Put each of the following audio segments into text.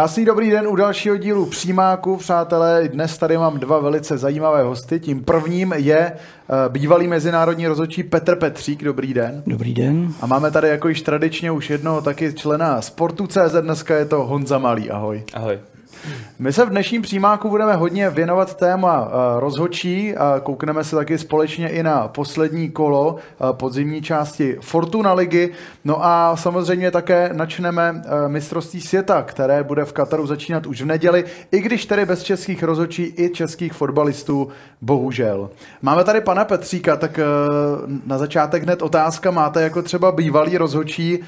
Krásný dobrý den u dalšího dílu Přímáku, přátelé. Dnes tady mám dva velice zajímavé hosty. Tím prvním je eh, bývalý mezinárodní rozhodčí Petr Petřík. Dobrý den. Dobrý den. A máme tady jako již tradičně už jednoho taky člena Sportu.cz. Dneska je to Honza Malý. Ahoj. Ahoj. My se v dnešním přímáku budeme hodně věnovat téma eh, rozhočí a koukneme se taky společně i na poslední kolo eh, podzimní části Fortuna ligy. No a samozřejmě také načneme eh, mistrovství světa, které bude v Kataru začínat už v neděli, i když tedy bez českých rozhočí i českých fotbalistů, bohužel. Máme tady pana Petříka, tak na začátek hned otázka. Máte jako třeba bývalý rozhočí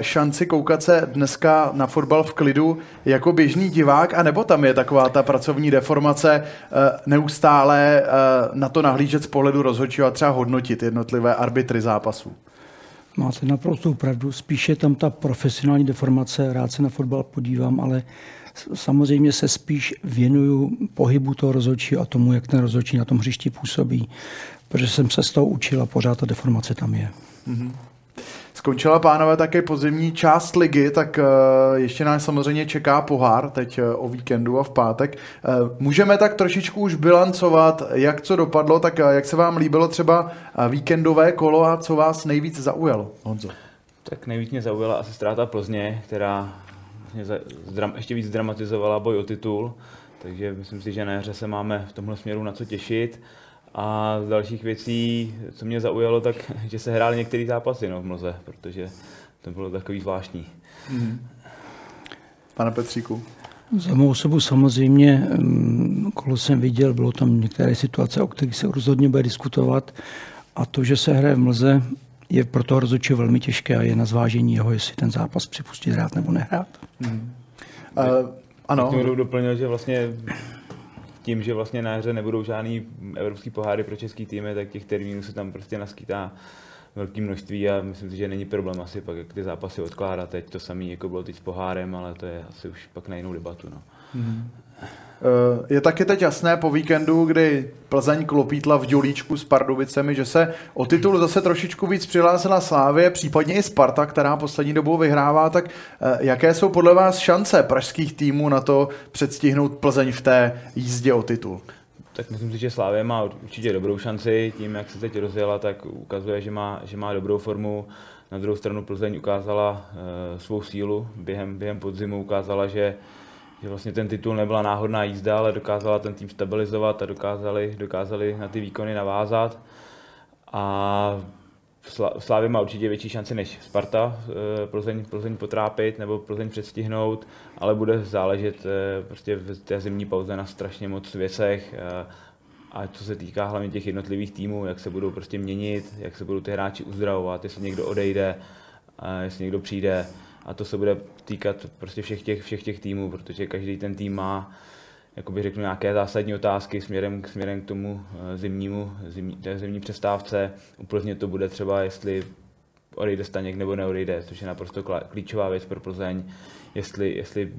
šanci koukat se dneska na fotbal v klidu jako běžný divák a nebo tam je taková ta pracovní deformace eh, neustále eh, na to nahlížet z pohledu rozhodčího a třeba hodnotit jednotlivé arbitry zápasů? Máte naprosto pravdu. Spíše tam ta profesionální deformace, rád se na fotbal podívám, ale samozřejmě se spíš věnuju pohybu toho rozhodčího a tomu, jak ten rozhodčí na tom hřišti působí, protože jsem se z toho učil a pořád ta deformace tam je. Mm-hmm. Skončila pánové také pozimní část ligy, tak eh, ještě nás samozřejmě čeká pohár teď eh, o víkendu a v pátek. Eh, můžeme tak trošičku už bilancovat, jak co dopadlo, tak jak se vám líbilo třeba víkendové kolo a co vás nejvíc zaujalo, Honzo? Tak nejvíc mě zaujala asi ztráta Plzně, která vlastně ještě víc dramatizovala boj o titul, takže myslím si, že na jaře se máme v tomhle směru na co těšit. A z dalších věcí, co mě zaujalo, tak že se hrály některé zápasy no, v Mlze, protože to bylo takový zvláštní. Hmm. Pane Petříku. Za mou osobu samozřejmě, mm, kolo jsem viděl, bylo tam některé situace, o kterých se rozhodně bude diskutovat. A to, že se hraje v Mlze, je pro toho rozhodče velmi těžké a je na zvážení jeho, jestli ten zápas připustit hrát nebo nehrát. Hmm. Uh, ano. K tomu doplnil, že vlastně tím, že vlastně na hře nebudou žádný evropský poháry pro český týmy, tak těch termínů se tam prostě naskýtá velké množství a myslím si, že není problém asi pak jak ty zápasy odkládat. Teď to samé jako bylo teď s pohárem, ale to je asi už pak na jinou debatu. No. Mm-hmm. Eh, je taky teď jasné po víkendu, kdy Plzeň klopítla v Dělíčku s Pardubicemi, že se o titul zase trošičku víc přihlásila Slávě, případně i Sparta, která poslední dobou vyhrává, tak eh, jaké jsou podle vás šance pražských týmů na to předstihnout Plzeň v té jízdě o titul? Tak myslím si, že Slávě má určitě dobrou šanci. Tím, jak se teď rozjela, tak ukazuje, že má, že má dobrou formu. Na druhou stranu Plzeň ukázala uh, svou sílu během, během podzimu, ukázala, že že vlastně ten titul nebyla náhodná jízda, ale dokázala ten tým stabilizovat a dokázali, dokázali na ty výkony navázat. A Slávě má určitě větší šanci než Sparta eh, Plzeň, Plzeň potrápit nebo Plzeň předstihnout, ale bude záležet eh, prostě v té zimní pauze na strašně moc věcech. Eh, a co se týká hlavně těch jednotlivých týmů, jak se budou prostě měnit, jak se budou ty hráči uzdravovat, jestli někdo odejde, jestli někdo přijde a to se bude týkat prostě všech těch, všech těch týmů, protože každý ten tým má jakoby řeknu, nějaké zásadní otázky směrem, směrem k tomu eh, zimnímu, zimní, té zimní přestávce. Úplně to bude třeba, jestli odejde Staněk nebo neodejde, což je naprosto klíčová věc pro Plzeň. Jestli, jestli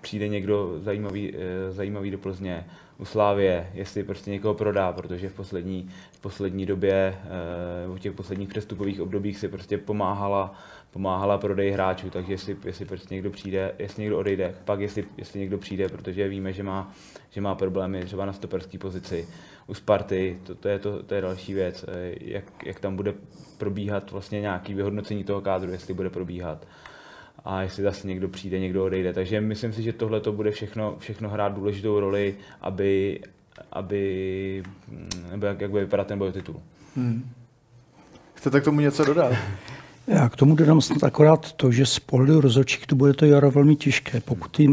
přijde někdo zajímavý, eh, zajímavý do Plzně, u Slávě, jestli prostě někoho prodá, protože v poslední, v poslední době, eh, v těch posledních přestupových obdobích si prostě pomáhala pomáhala prodej hráčů, takže jestli, jestli prostě někdo přijde, jestli někdo odejde, pak jestli, jestli někdo přijde, protože víme, že má, že má problémy třeba na stoperské pozici. U Sparty, to, to, je, to, to je další věc, eh, jak, jak tam bude probíhat vlastně nějaký vyhodnocení toho kádru, jestli bude probíhat a jestli zase někdo přijde, někdo odejde. Takže myslím si, že tohle to bude všechno, všechno hrát důležitou roli, aby, aby nebo jak, jak bude vypadat ten boj o titul. Hmm. Chcete k tomu něco dodat? Já k tomu dodám snad akorát to, že z pohledu rozhodčích to bude to jaro velmi těžké. Pokud ty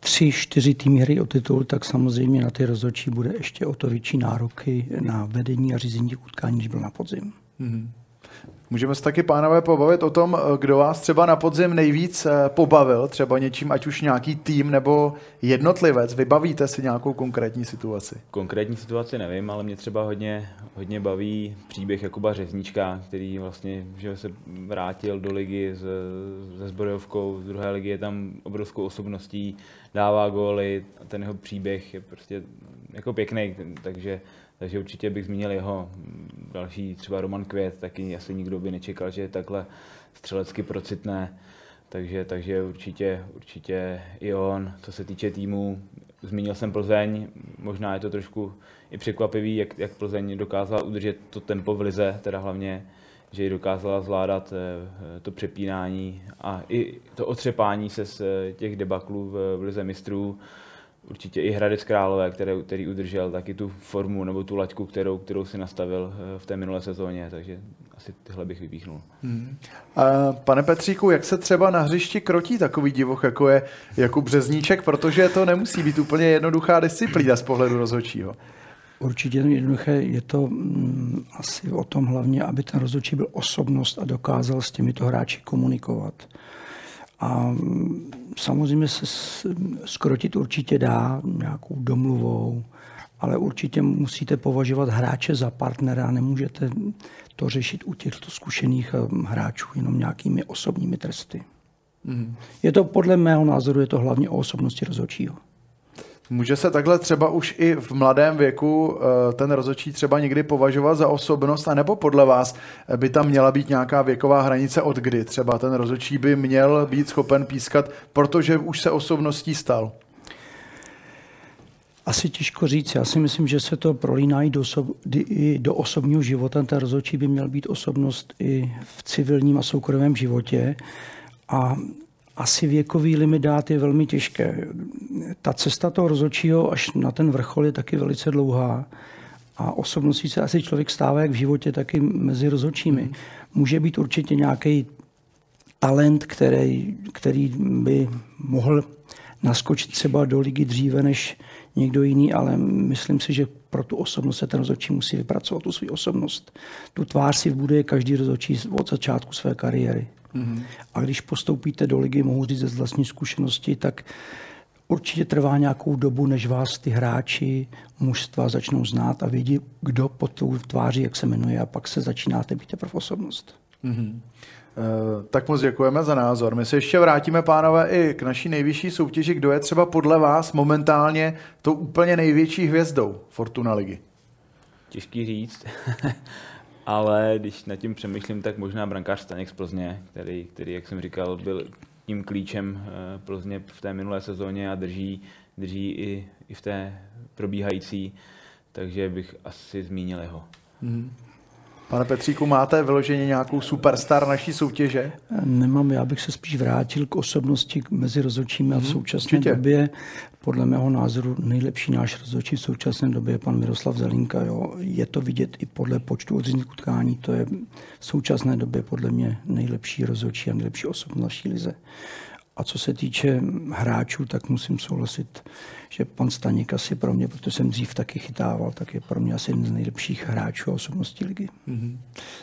tři, čtyři týmy hry o titul, tak samozřejmě na ty rozhodčí bude ještě o to větší nároky na vedení a řízení utkání, než byl na podzim. Mm-hmm. Můžeme se taky, pánové, pobavit o tom, kdo vás třeba na podzim nejvíc eh, pobavil, třeba něčím, ať už nějaký tým nebo jednotlivec. Vybavíte si nějakou konkrétní situaci? Konkrétní situaci nevím, ale mě třeba hodně, hodně baví příběh Jakuba Řeznička, který vlastně že se vrátil do ligy s, se Zbrojovkou, z druhé ligy je tam obrovskou osobností, dává góly a ten jeho příběh je prostě jako pěkný, takže takže určitě bych zmínil jeho další třeba Roman Květ, taky asi nikdo by nečekal, že je takhle střelecky procitné. takže, takže určitě, určitě i on. Co se týče týmu, zmínil jsem Plzeň, možná je to trošku i překvapivý, jak, jak Plzeň dokázala udržet to tempo v lize, teda hlavně, že ji dokázala zvládat eh, to přepínání a i to otřepání se z eh, těch debaklů v lize mistrů určitě i Hradec Králové, který, který udržel taky tu formu nebo tu laťku, kterou, kterou si nastavil eh, v té minulé sezóně, takže asi tyhle bych vypíchnul. Hmm. A pane Petříku, jak se třeba na hřišti krotí takový divoch, jako je Jakub Březníček, protože to nemusí být úplně jednoduchá disciplína z pohledu rozhodčího. Určitě jednoduché, je to mm, asi o tom hlavně, aby ten rozhodčí byl osobnost a dokázal s těmito hráči komunikovat. A samozřejmě se skrotit určitě dá nějakou domluvou, ale určitě musíte považovat hráče za partnera, nemůžete to řešit u těchto zkušených eh, hráčů jenom nějakými osobními tresty. Mm. Je to podle mého názoru je to hlavně o osobnosti rozhodčího. Může se takhle třeba už i v mladém věku eh, ten rozhodčí třeba někdy považovat za osobnost, anebo podle vás by tam měla být nějaká věková hranice od kdy třeba ten rozhodčí by měl být schopen pískat, protože už se osobností stal? Asi těžko říct. Já si myslím, že se to prolíná i do, osob, i do osobního života. Ten rozhodčí by měl být osobnost i v civilním a soukromém životě. A asi věkový limit dát je velmi těžké. Ta cesta toho rozhodčího až na ten vrchol je taky velice dlouhá. A osobností se asi člověk stává jak v životě, tak i mezi rozhodčími. Může být určitě nějaký talent, který, který by mohl naskočit třeba do ligy dříve než někdo jiný, ale myslím si, že pro tu osobnost se ten rozhodčí musí vypracovat tu svou osobnost. Tu tvář si vbuduje každý rozhodčí od začátku své kariéry. Mm-hmm. A když postoupíte do ligy, mohu říct ze vlastní zkušenosti, tak určitě trvá nějakou dobu, než vás ty hráči mužstva začnou znát a vědí, kdo pod tou tváří, jak se jmenuje, a pak se začínáte být teprve osobnost. Mm-hmm. Tak moc děkujeme za názor. My se ještě vrátíme, pánové, i k naší nejvyšší soutěži. Kdo je třeba podle vás momentálně tou úplně největší hvězdou Fortuna ligy? Těžký říct. ale když nad tím přemýšlím, tak možná brankář Staněk z Plzně, který, který, jak jsem říkal, byl tím klíčem eh, Plzně v té minulé sezóně a drží, drží i, i v té probíhající, takže bych asi zmínil jeho. Mm. Pane Petříku, máte vyloženě nějakou superstar naší soutěže? Nemám, já bych se spíš vrátil k osobnosti mezi rozhodčími a v mhm, současné Určitě. době podle mého názoru nejlepší náš rozhodčí v současné době je pan Miroslav Zelinka. Jo. Je to vidět i podle počtu odřízných utkání. To je v současné době podle mě nejlepší rozhodčí a nejlepší osobnost naší lize. A co se týče hráčů, tak musím souhlasit, že pan Staněk asi pro mě, protože jsem dřív taky chytával, tak je pro mě asi jeden z nejlepších hráčů a osobností ligy. Mm-hmm.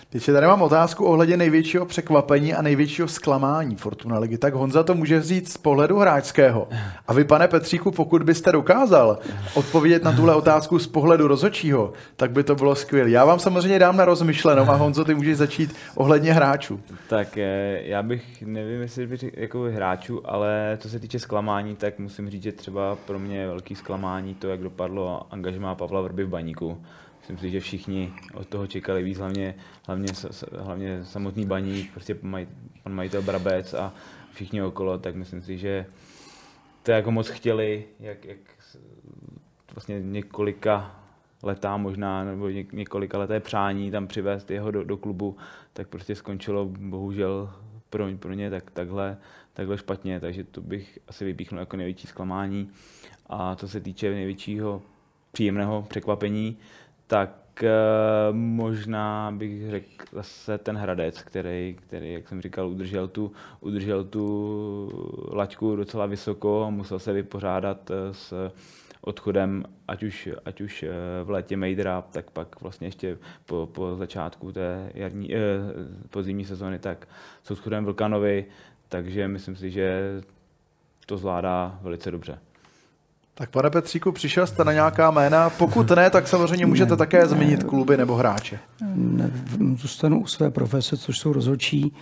Teď tady mám otázku ohledně největšího překvapení a největšího zklamání Fortuna ligy. Tak Honza to může vzít z pohledu hráčského. A vy, pane Petříku, pokud byste dokázal odpovědět na tuhle otázku z pohledu rozhodčího, tak by to bylo skvělé. Já vám samozřejmě dám na rozmyšlenou a Honzo, ty můžeš začít ohledně hráčů. Tak eh, já bych, nevím, jestli bych jako hráčů, ale co se týče zklamání, tak musím říct, že třeba pro mě je velký zklamání to, jak dopadlo angažmá Pavla Vrby v Baníku. Myslím si, že všichni od toho čekali víc, hlavně, hlavně, hlavně samotný baník, prostě maj, pan majitel Brabec a všichni okolo, tak myslím si, že to jako moc chtěli, jak, jak vlastně několika letá možná, nebo několika leté přání tam přivést jeho do, do klubu, tak prostě skončilo bohužel pro, pro ně tak, takhle, takhle špatně, takže to bych asi vypíchnul jako největší zklamání. A co se týče největšího příjemného překvapení, tak e, možná bych řekl zase ten Hradec, který, který, jak jsem říkal, udržel tu, udržel tu laťku docela vysoko a musel se vypořádat eh, s odchodem, ať už, ať už eh, v létě Mejdra, tak pak vlastně ještě po, po začátku té jarní, eh, podzimní sezóny, tak s odchodem Vlkanovi, takže myslím si, že to zvládá velice dobře. Tak pane Petříku, přišel jste na nějaká jména? Pokud ne, tak samozřejmě můžete ne, také zmínit kluby nebo hráče. Ne, zůstanu u své profese, což jsou rozhodčí.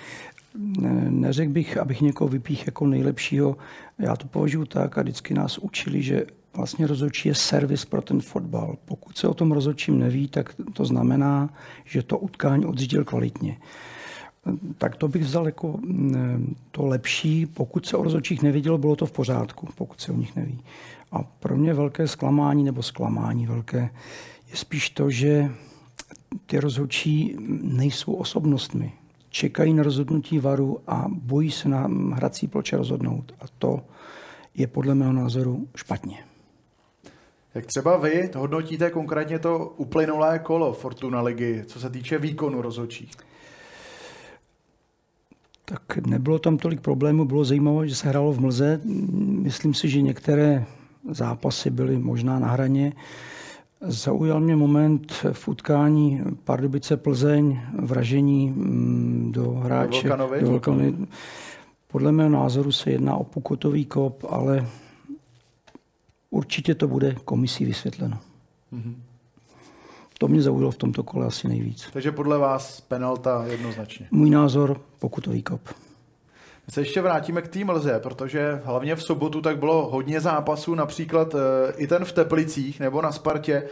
Neřekl bych, abych někoho vypích jako nejlepšího. Já to považuji tak a vždycky nás učili, že vlastně rozhodčí je servis pro ten fotbal. Pokud se o tom rozhodčím neví, tak to znamená, že to utkání odřídil kvalitně. tak to bych vzal jako mm, to lepší. Pokud se o rozhodčích nevidělo, bylo to v pořádku, pokud se o nich neví. A pro mě velké zklamání nebo zklamání velké je spíš to, že ty rozhodčí nejsou osobnostmi. Čekají na rozhodnutí varu a bojí se na hrací ploče rozhodnout. A to je podle mého názoru špatně. Jak třeba vy hodnotíte konkrétně to uplynulé kolo Fortuna ligy, co se týče výkonu rozhodčích? Tak nebylo tam tolik problémů, bylo zajímavé, že se hrálo v Mlze. Myslím si, že některé zápasy byly možná na hraně. Zaujal mě moment v utkání Pardubice Plzeň, vražení mm, do hráče. Do Volkanovi. Podle mého názoru se jedná o pukotový kop, ale určitě to bude komisí vysvětleno. Mm-hmm. To mě zaujalo v tomto kole asi nejvíc. Takže podle vás penalta jednoznačně? Můj názor, pokutový kop. My se ještě vrátíme k té mlze, protože hlavně v sobotu tak bylo hodně zápasů, například e, i ten v Teplicích nebo na Spartě. E,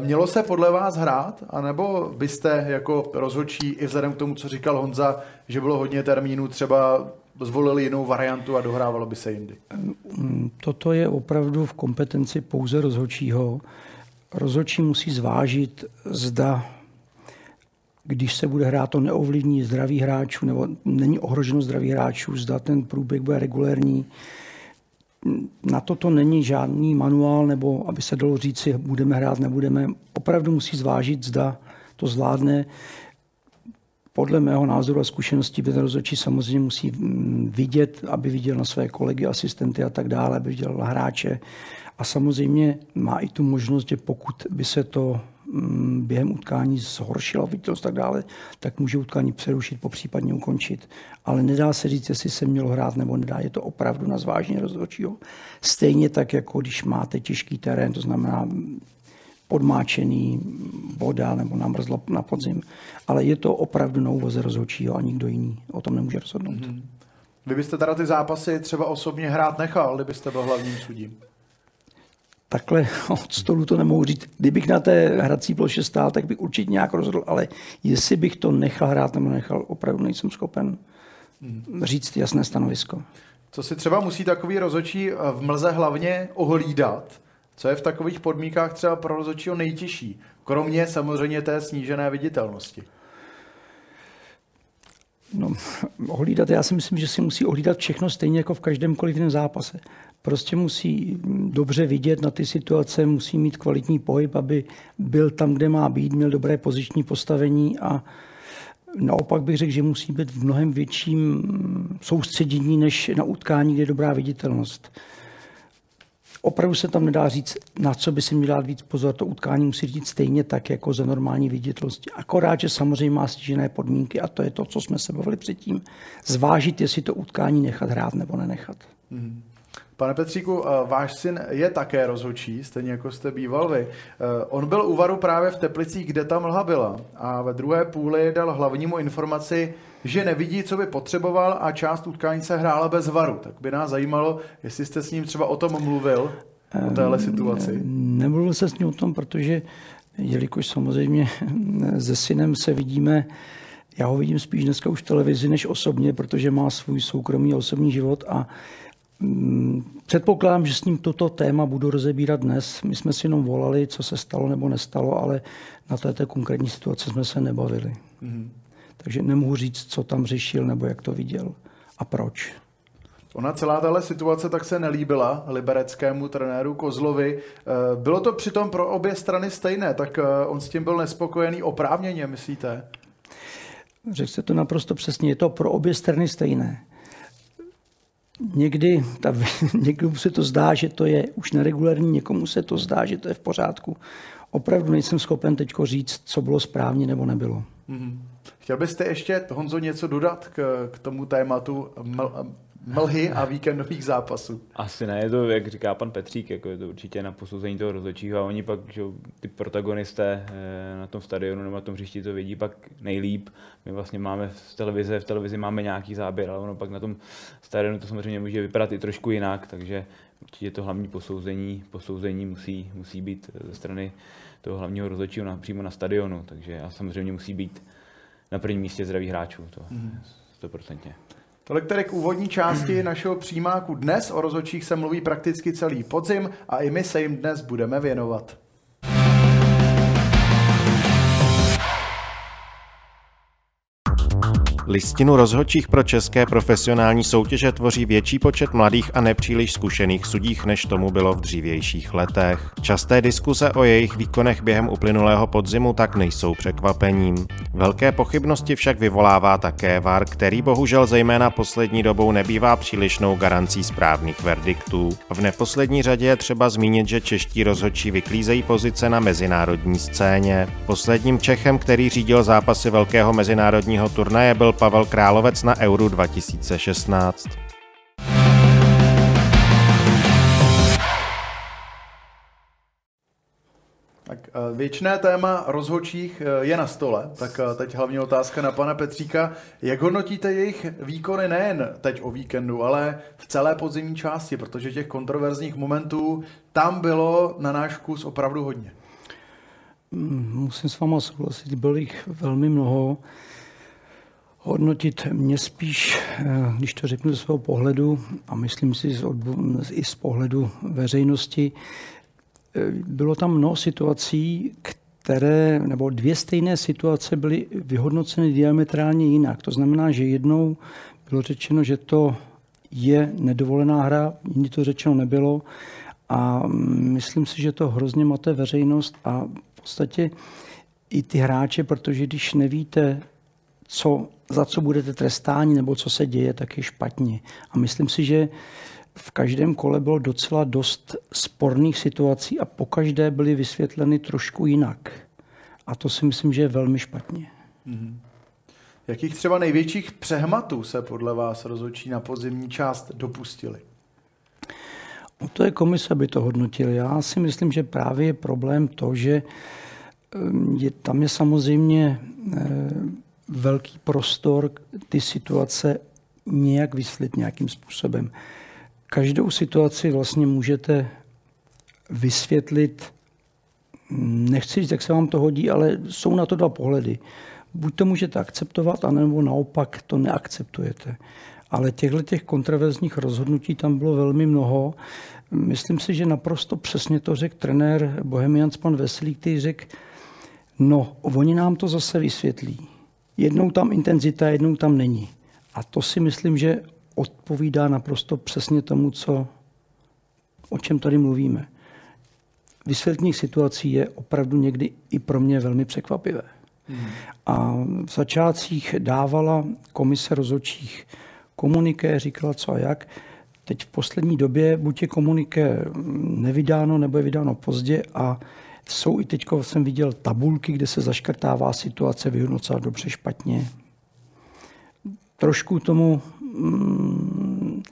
mělo se podle vás hrát, anebo byste jako rozhodčí i vzhledem k tomu, co říkal Honza, že bylo hodně termínů, třeba zvolili jinou variantu a dohrávalo by se jindy? Toto je opravdu v kompetenci pouze rozhodčího. Rozhodčí musí zvážit, zda když se bude hrát, to neovlivní zdraví hráčů, nebo není ohroženo zdraví hráčů, zda ten průběh bude regulérní. Na toto není žádný manuál, nebo aby se dalo říci, budeme hrát, nebudeme. Opravdu musí zvážit, zda to zvládne. Podle mého názoru a zkušeností by ten rozhodčí samozřejmě musí vidět, aby viděl na své kolegy, asistenty a tak dále, aby viděl na hráče. A samozřejmě má i tu možnost, že pokud by se to Mm, během utkání zhoršila viditelnost tak dále, tak může utkání přerušit, po případně ukončit. Ale nedá se říct, jestli se mělo hrát nebo nedá. Je to opravdu na zvážení rozhodčího. Stejně tak, jako když máte těžký terén, to znamená podmáčený voda nebo namrzlo na podzim. Ale je to opravdu úvoze rozhodčího a nikdo jiný o tom nemůže rozhodnout. Mm-hmm. Vy byste teda ty zápasy třeba osobně hrát nechal, kdybyste byl hlavním sudím? takhle od stolu to nemohu říct. Kdybych na té hrací ploše stál, tak bych určitě nějak rozhodl, ale jestli bych to nechal hrát nebo nechal, opravdu nejsem schopen říct jasné stanovisko. Co si třeba musí takový rozočí v mlze hlavně ohlídat? Co je v takových podmínkách třeba pro rozočího nejtěžší? Kromě samozřejmě té snížené viditelnosti. No, ohlídat, já si myslím, že si musí ohlídat všechno stejně jako v každém kolektivním zápase prostě musí dobře vidět na ty situace, musí mít kvalitní pohyb, aby byl tam, kde má být, měl dobré poziční postavení a naopak bych řekl, že musí být v mnohem větším soustředění než na utkání, kde je dobrá viditelnost. Opravdu se tam nedá říct, na co by si měl dát víc pozor. To utkání musí říct stejně tak, jako za normální viditelnosti. Akorát, že samozřejmě má stížené podmínky a to je to, co jsme se bavili předtím. Zvážit, jestli to utkání nechat hrát nebo nenechat. Mm. Pane Petříku, eh, váš syn je také rozhodčí, stejně jako jste býval vy. Eh, on byl u Varu právě v Teplicích, kde ta mlha byla a ve druhé půli dal hlavnímu informaci, že nevidí, co by potřeboval a část utkání se hrála bez Varu. Tak by nás zajímalo, jestli jste s ním třeba o tom mluvil, o téhle situaci. Nemluvil se s ním o tom, protože jelikož samozřejmě se synem se vidíme já ho vidím spíš dneska už v televizi než osobně, protože má svůj soukromý osobní život a Mm, předpokládám, že s ním toto téma budu rozebírat dnes. My jsme si jenom volali, co se stalo nebo nestalo, ale na této konkrétní situaci jsme se nebavili. Mm-hmm. Takže nemohu říct, co tam řešil nebo jak to viděl a proč. Ona celá tahle situace tak se nelíbila libereckému trenéru Kozlovi. Eh, bylo to přitom pro obě strany stejné, tak eh, on s tím byl nespokojený oprávněně, myslíte? Řekl se to naprosto přesně, je to pro obě strany stejné někdy, ta, někomu se to zdá, že to je už neregulární, někomu se to zdá, že to je v pořádku. Opravdu nejsem schopen teď říct, co bylo správně nebo nebylo. Mm-hmm. Chtěl byste ještě, Honzo, něco dodat k, k tomu tématu mlhy a víkendových zápasů. Asi ne, je to, jak říká pan Petřík, jako je to určitě na posouzení toho rozhodčího a oni pak, že ty protagonisté eh, na tom stadionu nebo na tom hřišti to vidí pak nejlíp. My vlastně máme v televizi, v televizi máme nějaký záběr, ale ono pak na tom stadionu to samozřejmě může vypadat i trošku jinak, takže určitě to hlavní posouzení, posouzení musí, musí být ze strany toho hlavního rozhodčího na, přímo na stadionu, takže a samozřejmě musí být na prvním místě zdraví hráčů, to mhm. stoprocentně. Mm. Tolik tedy k úvodní části našeho přímáku. Dnes o rozhodčích se mluví prakticky celý podzim a i my se jim dnes budeme věnovat. Listinu rozhodčích pro české profesionální soutěže tvoří větší počet mladých a nepříliš zkušených sudích, než tomu bylo v dřívějších letech. Časté diskuse o jejich výkonech během uplynulého podzimu tak nejsou překvapením. Velké pochybnosti však vyvolává také VAR, který bohužel zejména poslední dobou nebývá přílišnou garancí správných verdiktů. V neposlední řadě je třeba zmínit, že čeští rozhodčí vyklízejí pozice na mezinárodní scéně. Posledním Čechem, který řídil zápasy velkého mezinárodního turnaje, byl Pavel Královec na Euro 2016. Tak eh, věčné téma rozhodčích eh, je na stole, tak eh, teď hlavně otázka na pana Petříka. Jak hodnotíte jejich výkony nejen teď o víkendu, ale v celé podzimní části, protože těch kontroverzních momentů tam bylo na náš kus opravdu hodně? Mm, musím s váma souhlasit, bylo jich velmi mnoho hodnotit mě spíš, eh, když to řeknu ze svého pohledu, a myslím si i z pohledu veřejnosti, eh, bylo tam mnoho situací, které, nebo dvě stejné situace byly vyhodnoceny diametrálně jinak. To znamená, že jednou bylo řečeno, že to je nedovolená hra, jindy to řečeno nebylo. A myslím si, že to hrozně máte veřejnost a v podstatě i ty hráče, protože když nevíte, co, za co budete trestáni nebo co se děje, tak je špatně. A myslím si, že v každém kole bylo docela dost sporných situací a po každé byly vysvětleny trošku jinak. A to si myslím, že je velmi špatně. Mm-hmm. Jakých třeba největších přehmatů se podle vás rozhodčí na podzimní část dopustili? No to je komise, aby to hodnotili. Já si myslím, že právě je problém to, že ehm, je, tam je samozřejmě eh, velký prostor ty situace nějak vysvětlit nějakým způsobem. Každou situaci vlastně můžete vysvětlit, nechci říct, jak se vám to hodí, ale jsou na to dva pohledy. Buď to můžete akceptovat, anebo naopak to neakceptujete. Ale těchto těch kontroverzních rozhodnutí tam bylo velmi mnoho. Myslím si, že naprosto přesně to řekl trenér Bohemians pan Veselý, který řekl, no, oni nám to zase vysvětlí. Jednou tam intenzita, jednou tam není. A to si myslím, že odpovídá naprosto přesně tomu, co, o čem tady mluvíme. Vysvětlení situací je opravdu někdy i pro mě velmi překvapivé. Hmm. A v začátcích dávala komise rozhodčích komuniké, říkala co a jak. Teď v poslední době buď je komuniké nevydáno, nebo je vydáno pozdě a jsou i teď, jsem viděl tabulky, kde se zaškrtává situace, vyhodnocá dobře, špatně. Trošku tomu mm,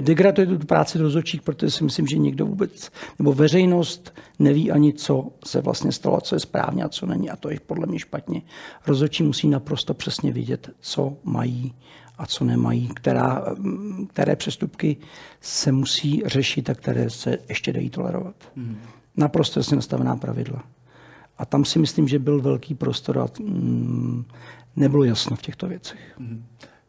degraduje tu práci rozhodčích, protože si myslím, že někdo vůbec, nebo veřejnost neví ani, co se vlastně stalo, co je správně a co není. A to je podle mě špatně. Rozhodčí musí naprosto přesně vědět, co mají a co nemají, která, které přestupky se musí řešit a které se ještě dají tolerovat. Mm naprosto jasně nastavená pravidla. A tam si myslím, že byl velký prostor a mm, nebylo jasno v těchto věcech. Mm.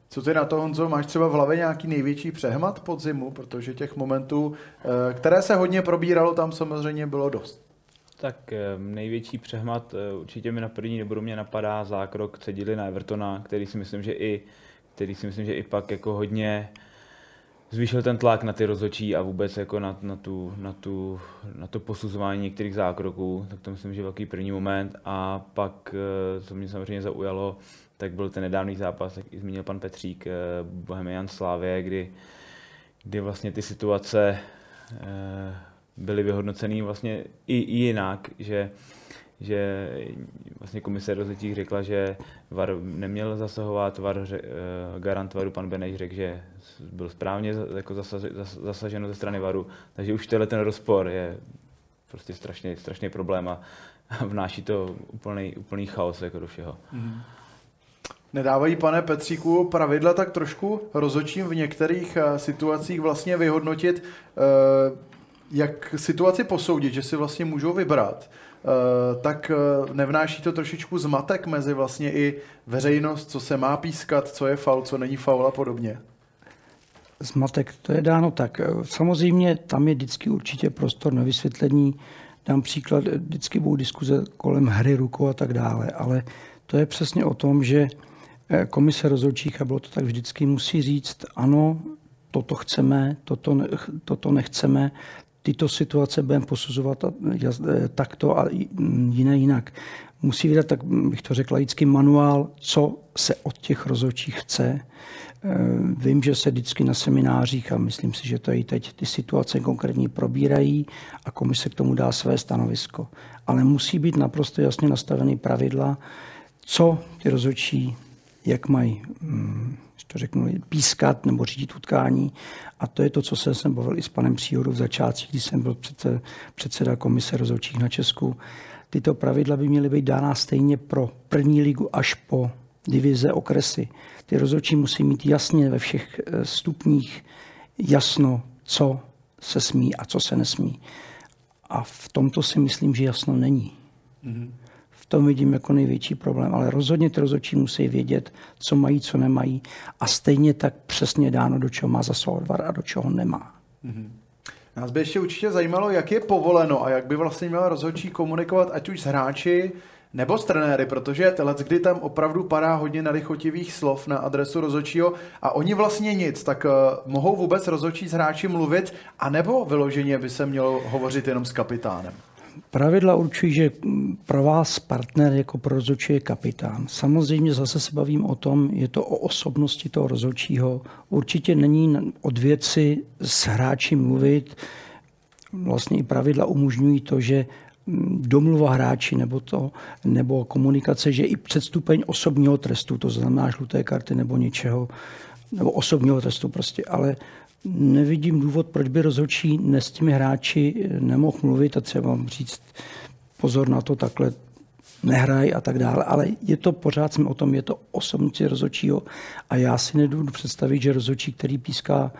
Co ty na to, Honzo, máš třeba v hlavě nějaký největší přehmat podzimu, protože těch momentů, eh, které se hodně probíralo, tam samozřejmě bylo dost. Tak eh, největší přehmat eh, určitě mi na první dobu mě napadá zákrok Cedily na Evertona, který si myslím, že i, který si myslím, že i pak jako hodně zvýšil ten tlak na ty rozhodčí a vůbec jako na, na, tu, na, tu, na to posuzování některých zákroků, tak to myslím, že velký první moment. A pak, eh, co mě samozřejmě zaujalo, tak byl ten nedávný zápas, jak i zmínil pan Petřík, eh, Bohemian Slávě, kdy, kdy vlastně ty situace eh, byly vyhodnoceny vlastně i, i jinak, že že vlastně komise rozhodčích řekla, že VAR neměl zasahovat, VAR, garant VARu pan Beneš řekl, že byl správně jako zasaženo ze strany VARu, takže už tenhle ten rozpor je prostě strašně, strašný problém a vnáší to úplný, úplný chaos jako do všeho. Mm. Nedávají, pane Petříku, pravidla tak trošku rozočím v některých uh, situacích vlastně vyhodnotit uh, jak situaci posoudit, že si vlastně můžou vybrat, uh, tak nevnáší to trošičku zmatek mezi vlastně i veřejnost, co se má pískat, co je faul, co není faul a podobně? Zmatek, to je dáno tak. Samozřejmě tam je vždycky určitě prostor na vysvětlení. Dám příklad, vždycky budou diskuze kolem hry rukou a tak dále, ale to je přesně o tom, že eh, komise rozhodčích, a bylo to tak vždycky, musí říct, ano, toto chceme, toto, toto nechceme, tyto situace budeme posuzovat eh, takto a jiné jinak. Musí vydat, tak bych to řekl, laický manuál, co se od těch rozhodčích chce. Eh, vím, že se vždycky na seminářích, a myslím si, že to i teď, ty situace konkrétní probírají a komise k tomu dá své stanovisko. Ale musí být naprosto jasně nastavený pravidla, co ty rozhodčí, jak mají hm, to řeknu, pískat nebo řídit utkání. A to je to, co jsem, jsem bavil i s panem Příhodou v začátku, když jsem byl předseda, předseda komise rozhodčích na Česku. Tyto pravidla by měly být dána stejně pro první ligu až po divize okresy. Ty rozhodčí musí mít jasně ve všech eh, stupních jasno, co se smí a co se nesmí. A v tomto si myslím, že jasno není. Mm-hmm tom vidím jako největší problém. Ale rozhodně ty rozhodčí musí vědět, co mají, co nemají a stejně tak přesně dáno, do čeho má zasahovat VAR a do čeho nemá. Mm-hmm. Nás by ještě určitě zajímalo, jak je povoleno a jak by vlastně měl rozhodčí komunikovat ať už s hráči nebo s trenéry, protože let, kdy tam opravdu padá hodně nelichotivých slov na adresu rozhodčího a oni vlastně nic, tak uh, mohou vůbec rozhodčí s hráči mluvit, anebo vyloženě by se mělo hovořit jenom s kapitánem? Pravidla určují, že pro vás partner jako pro rozhodčí je kapitán. Samozřejmě zase se bavím o tom, je to o osobnosti toho rozhodčího. Určitě není od věci s hráči mluvit. Vlastně i pravidla umožňují to, že domluva hráči nebo, to, nebo komunikace, že i předstupeň osobního trestu, to znamená žluté karty nebo něčeho, nebo osobního trestu prostě, ale nevidím důvod, proč by rozhodčí ne s těmi hráči nemohl mluvit a třeba říct pozor na to, takhle nehraj a tak dále, ale je to pořád jsme o tom, je to osobnosti rozhodčího a já si nedovedu představit, že rozhodčí, který píská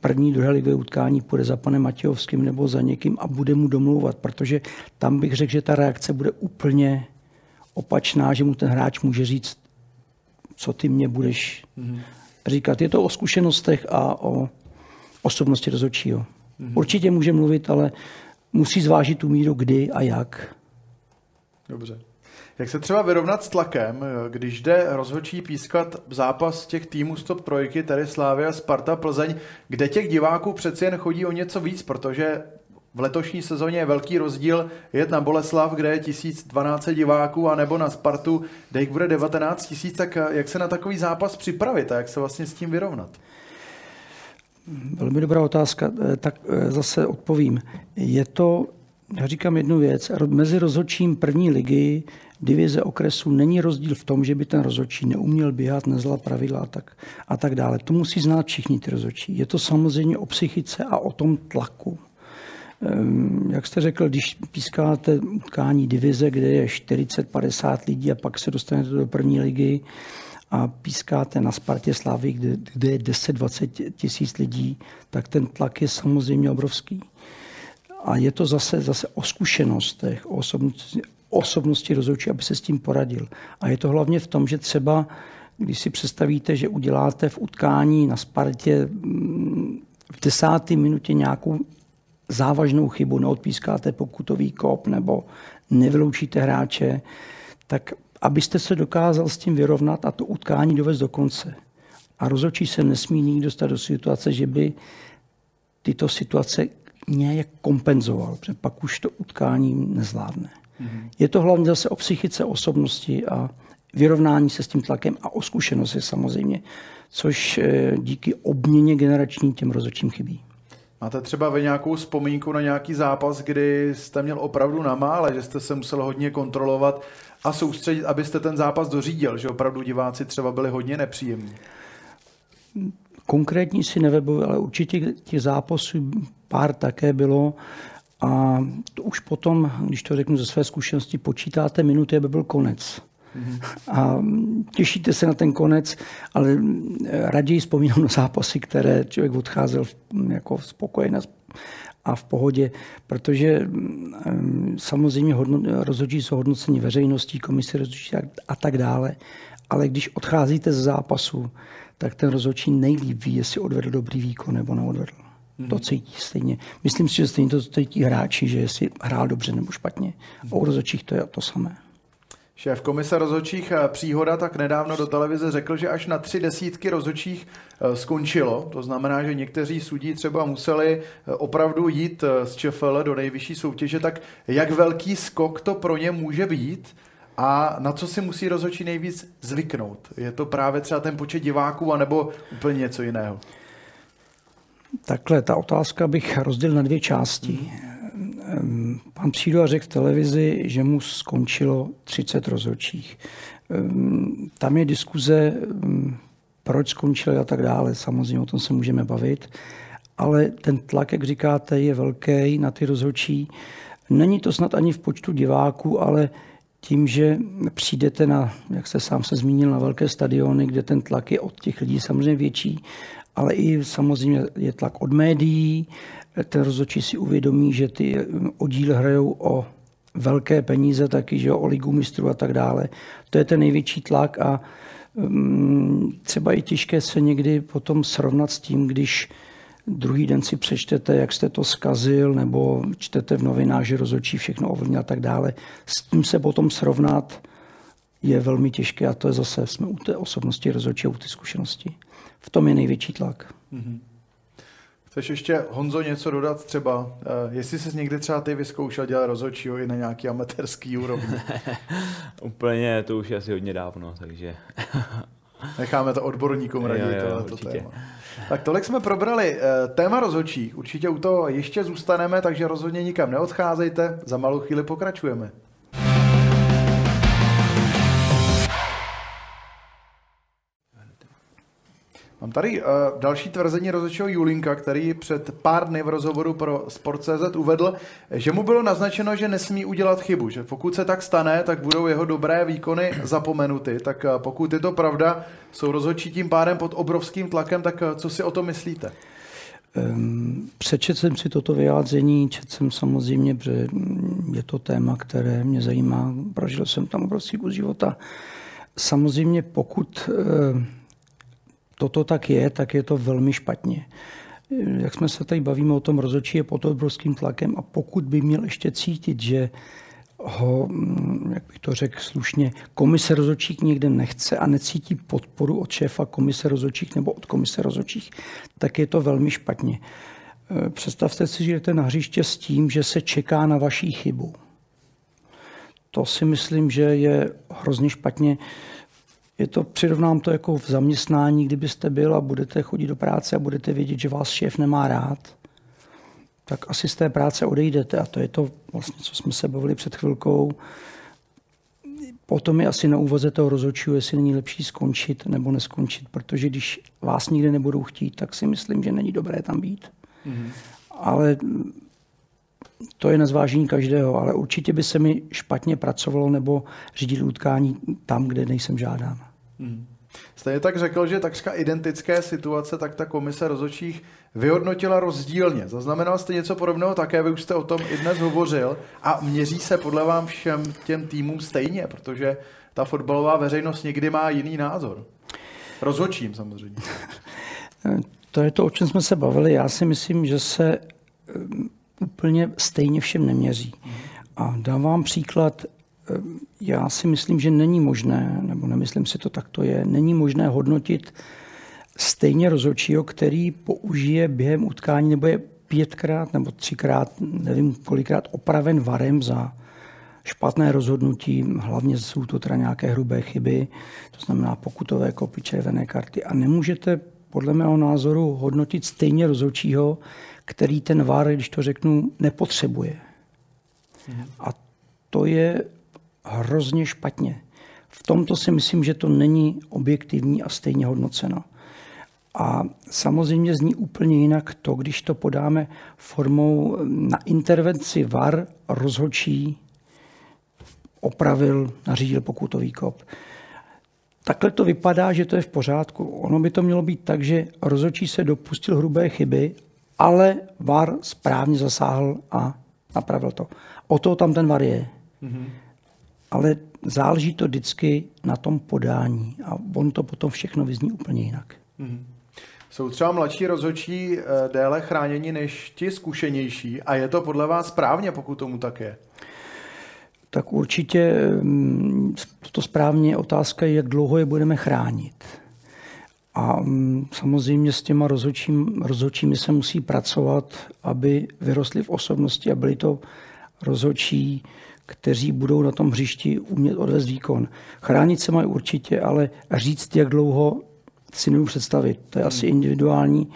první, druhé ligové utkání půjde za panem Matějovským nebo za někým a bude mu domlouvat, protože tam bych řekl, že ta reakce bude úplně opačná, že mu ten hráč může říct, co ty mě budeš mm-hmm říkat. Je to o zkušenostech a o osobnosti rozhodčího. Mm-hmm. Určitě může mluvit, ale musí zvážit tu míru kdy a jak. Dobře. Jak se třeba vyrovnat s tlakem, když jde rozhodčí pískat zápas těch týmů Stop Trojky, tedy Slávia, Sparta, Plzeň, kde těch diváků přeci jen chodí o něco víc, protože v letošní sezóně je velký rozdíl jet na Boleslav, kde je 1012 diváků, a nebo na Spartu, kde jich bude 19 tisíc, tak eh, jak se na takový zápas připravit a jak se vlastně s tím vyrovnat? Velmi dobrá otázka, eh, tak eh, zase odpovím. Je to, já říkám jednu věc, mezi rozhodčím první ligy divize okresu není rozdíl v tom, že by ten rozhodčí neuměl běhat, nezla pravidla a tak, a tak dále. To musí znát všichni ty rozhodčí. Je to samozřejmě o psychice a o tom tlaku. Ehm, jak jste řekl, když pískáte utkání divize, kde je 40-50 lidí a pak se dostanete do první ligy a pískáte na Spartě Slávy, kde, kde je 10-20 tisíc lidí, tak ten tlak je samozřejmě obrovský. A je to zase, zase o zkušenostech, o osobnosti, osobnosti rozhodčí, aby se s tím poradil. A je to hlavně v tom, že třeba, když si představíte, že uděláte v utkání na Spartě mm, v desáté minutě nějakou závažnou chybu, neodpískáte pokutový kop nebo nevyloučíte hráče, tak abyste se dokázal s tím vyrovnat a to utkání dovést do konce. A rozhodčí se nesmí nikdy dostat do situace, že by tyto situace nějak kompenzoval, protože pak už to utkání nezvládne. Mm-hmm. Je to hlavně zase o psychice osobnosti a vyrovnání se s tím tlakem a o zkušenosti samozřejmě, což eh, díky obměně generační těm rozhodčím chybí. Máte třeba vy nějakou vzpomínku na nějaký zápas, kdy jste měl opravdu na mále, že jste se musel hodně kontrolovat a soustředit, abyste ten zápas dořídil, že opravdu diváci třeba byli hodně nepříjemní? Konkrétní si nevybavuji, ale určitě těch zápasů pár také bylo. A to už potom, když to řeknu ze své zkušenosti, počítáte minuty, aby byl konec. A těšíte se na ten konec, ale raději vzpomínám na zápasy, které člověk odcházel jako spokojený a v pohodě, protože mm, samozřejmě hodno, rozhodčí jsou hodnocení veřejností, komisy rozhodčí a tak dále, ale když odcházíte z zápasu, tak ten rozhodčí nejlíp ví, jestli odvedl dobrý výkon nebo neodvedl. To cítí stejně. Myslím si, že stejně to cítí hráči, že jestli hrál dobře nebo špatně. Mm-hmm. U rozhodčích to je to samé. Šéf komise rozhodčích eh, Příhoda tak nedávno do televize řekl, že až na tři desítky rozhodčích eh, skončilo. To znamená, že někteří sudí třeba museli eh, opravdu jít z ČFL do nejvyšší soutěže. Tak jak velký skok to pro ně může být? A na co si musí rozhodčí nejvíc zvyknout? Je to právě třeba ten počet diváků, anebo úplně něco jiného? Takhle, ta otázka bych rozdělil na dvě části. Ehm, pan Přído řekl v televizi, že mu skončilo 30 rozhodčích. Ehm, tam je diskuze, ehm, proč skončil a tak dále. Samozřejmě o tom se můžeme bavit. Ale ten tlak, jak říkáte, je velký na ty rozhodčí. Není to snad ani v počtu diváků, ale tím, že přijdete na, jak se sám se zmínil, na velké stadiony, kde ten tlak je od těch lidí samozřejmě větší, ale i samozřejmě je tlak od médií. Ten rozhodčí si uvědomí, že ty oddíly hrajou o velké peníze taky, že o ligu mistrů a tak dále. To je ten největší tlak a um, třeba i těžké se někdy potom srovnat s tím, když druhý den si přečtete, jak jste to skazil, nebo čtete v novinách, že rozhodčí všechno ovlivnil a tak dále. S tím se potom srovnat je velmi těžké a to je zase, jsme u té osobnosti rozhodčí, u té zkušenosti. V tom je největší tlak. Mm-hmm. Chceš ještě, Honzo, něco dodat třeba? Uh, jestli jsi někdy třeba ty vyzkoušel dělat rozhodčího i na nějaký amatérský úrovni? Úplně, to už je asi hodně dávno, takže... Necháme to odborníkům radit, jo, jo, to téma. Tak tolik jsme probrali eh, téma rozhodčích. Určitě u toho ještě zůstaneme, takže rozhodně nikam neodcházejte. Za malou chvíli pokračujeme. Mám tady uh, další tvrzení rozhodčího Julinka, který před pár dny v rozhovoru pro Sport.cz uvedl, že mu bylo naznačeno, že nesmí udělat chybu, že pokud se tak stane, tak budou jeho dobré výkony zapomenuty. Tak uh, pokud je to pravda, jsou rozhodčí tím pádem pod obrovským tlakem, tak uh, co si o to myslíte? Um, přečet jsem si toto vyjádření, čet jsem samozřejmě, že je to téma, které mě zajímá, prožil jsem tam obrovský kus života. Samozřejmě pokud uh, toto tak je, tak je to velmi špatně. Jak jsme se tady bavíme o tom, rozhodčí je pod obrovským tlakem a pokud by měl ještě cítit, že ho, mm, jak bych to řekl slušně, komise rozhodčích někde nechce a necítí podporu od šéfa komise rozhodčích nebo od komise rozhodčích, tak je to velmi špatně. E, představte si, že jdete na hřiště s tím, že se čeká na vaší chybu. To si myslím, že je hrozně špatně je to, přirovnám to jako v zaměstnání, kdybyste byl a budete chodit do práce a budete vědět, že vás šéf nemá rád, tak asi z té práce odejdete. A to je to vlastně, co jsme se bavili před chvilkou. Potom je asi na úvoze toho rozhodčího, jestli není lepší skončit nebo neskončit, protože když vás nikdy nebudou chtít, tak si myslím, že není dobré tam být. Mm-hmm. Ale to je na zvážení každého, ale určitě by se mi špatně pracovalo nebo řídil utkání tam, kde nejsem žádán. Hmm. Stejně tak řekl, že takřka identické situace, tak ta komise rozhodčích vyhodnotila rozdílně. Zaznamenal jste něco podobného také, vy už jste o tom i dnes hovořil a měří se podle vám všem těm týmům stejně, protože ta fotbalová veřejnost někdy má jiný názor. Rozhodčím samozřejmě. To je to, o čem jsme se bavili. Já si myslím, že se úplně stejně všem neměří. A dám vám příklad, eh, já si myslím, že není možné, nebo nemyslím si to tak to je, není možné hodnotit stejně rozhodčího, který použije během utkání nebo je pětkrát nebo třikrát, nevím kolikrát, opraven varem za špatné rozhodnutí, hlavně jsou to teda nějaké hrubé chyby, to znamená pokutové kopy, červené karty a nemůžete podle mého názoru hodnotit stejně rozhodčího, který ten VAR, když to řeknu, nepotřebuje. A to je hrozně špatně. V tomto si myslím, že to není objektivní a stejně hodnoceno. A samozřejmě zní úplně jinak to, když to podáme formou na intervenci VAR rozhodčí opravil, nařídil pokutový kop. Takhle to vypadá, že to je v pořádku. Ono by to mělo být tak, že rozočí se dopustil hrubé chyby, ale VAR správně zasáhl a napravil to. O to tam ten VAR je. Mm-hmm. Ale záleží to vždycky na tom podání a on to potom všechno vyzní úplně jinak. Mm-hmm. Jsou třeba mladší rozhodčí eh, déle chráněni než ti zkušenější a je to podle vás správně, pokud tomu tak je? Tak určitě mm, to správně otázka je, jak dlouho je budeme chránit. A mm, samozřejmě s těma rozhodčím, rozhodčími se musí pracovat, aby vyrostli v osobnosti a byli to rozhodčí, kteří budou na tom hřišti umět odvést výkon. Chránit se mají určitě, ale říct, jak dlouho si nemůžu představit. To je hmm. asi individuální.